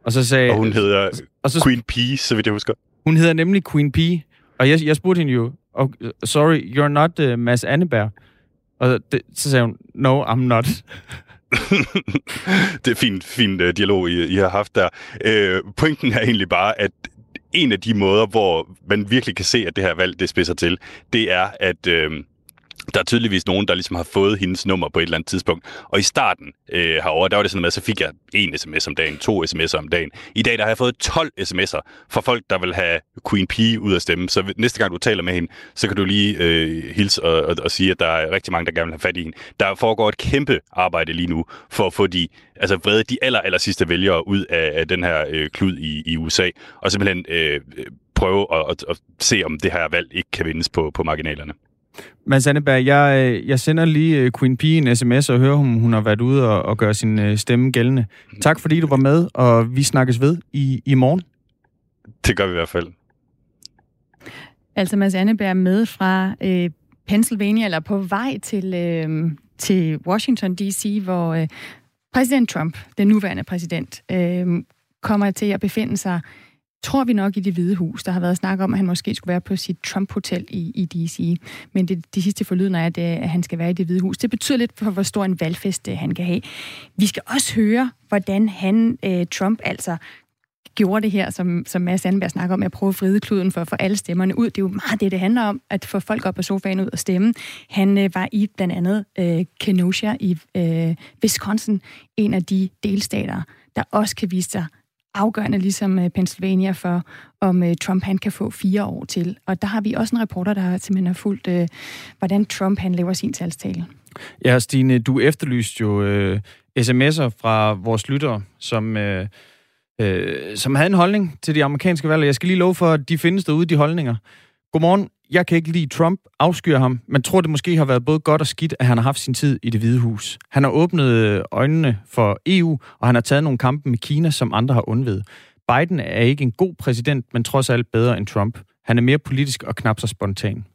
Og så sagde... Og hun hedder og så, Queen P, så vidt jeg husker. Hun hedder nemlig Queen P. Og jeg, jeg spurgte hende jo, oh, sorry, you're not uh, Mads Anneberg. Og det, så sagde hun, no, I'm not. det er fint, fint uh, dialog, I, I har haft der. Uh, pointen er egentlig bare, at en af de måder, hvor man virkelig kan se, at det her valg det spidser til, det er, at... Uh, der er tydeligvis nogen, der ligesom har fået hendes nummer på et eller andet tidspunkt. Og i starten øh, herovre, der var det sådan, at så fik jeg en sms om dagen, to sms'er om dagen. I dag der har jeg fået 12 sms'er fra folk, der vil have Queen P ud at stemme. Så næste gang du taler med hende, så kan du lige øh, hilse og, og, og sige, at der er rigtig mange, der gerne vil have fat i hende. Der foregår et kæmpe arbejde lige nu for at få de altså vrede de aller, aller sidste vælgere ud af, af den her øh, klud i, i USA, og simpelthen øh, prøve at, at, at se, om det her valg ikke kan vindes på, på marginalerne. Mads Anneberg, jeg, øh, jeg sender lige øh, Queen P en sms og hører, om hun har været ude og, og gøre sin øh, stemme gældende. Tak fordi du var med, og vi snakkes ved i, i morgen. Det gør vi i hvert fald. Altså Mads Anneberg med fra øh, Pennsylvania, eller på vej til, øh, til Washington D.C., hvor øh, præsident Trump, den nuværende præsident, øh, kommer til at befinde sig tror vi nok i det hvide hus. Der har været snak om, at han måske skulle være på sit Trump-hotel i, i D.C. Men det, de sidste forlydende er, at, øh, at han skal være i det hvide hus. Det betyder lidt for, hvor stor en valgfest øh, han kan have. Vi skal også høre, hvordan han, øh, Trump, altså gjorde det her, som, som Mads Sandberg snakker om, at prøve at fride kluden for at få alle stemmerne ud. Det er jo meget det, det handler om, at få folk op på sofaen ud og stemme. Han øh, var i blandt andet øh, Kenosha i øh, Wisconsin, en af de delstater, der også kan vise sig afgørende, ligesom øh, Pennsylvania, for om øh, Trump han kan få fire år til. Og der har vi også en reporter, der simpelthen har fulgt, øh, hvordan Trump han laver sin talstale. Ja, Stine, du efterlyste jo øh, sms'er fra vores lyttere, som... Øh, øh, som havde en holdning til de amerikanske valg, jeg skal lige love for, at de findes derude, de holdninger. Godmorgen, jeg kan ikke lide Trump, afskyer ham, men tror det måske har været både godt og skidt, at han har haft sin tid i det hvide hus. Han har åbnet øjnene for EU, og han har taget nogle kampe med Kina, som andre har undvedet. Biden er ikke en god præsident, men trods alt bedre end Trump. Han er mere politisk og knap så spontan.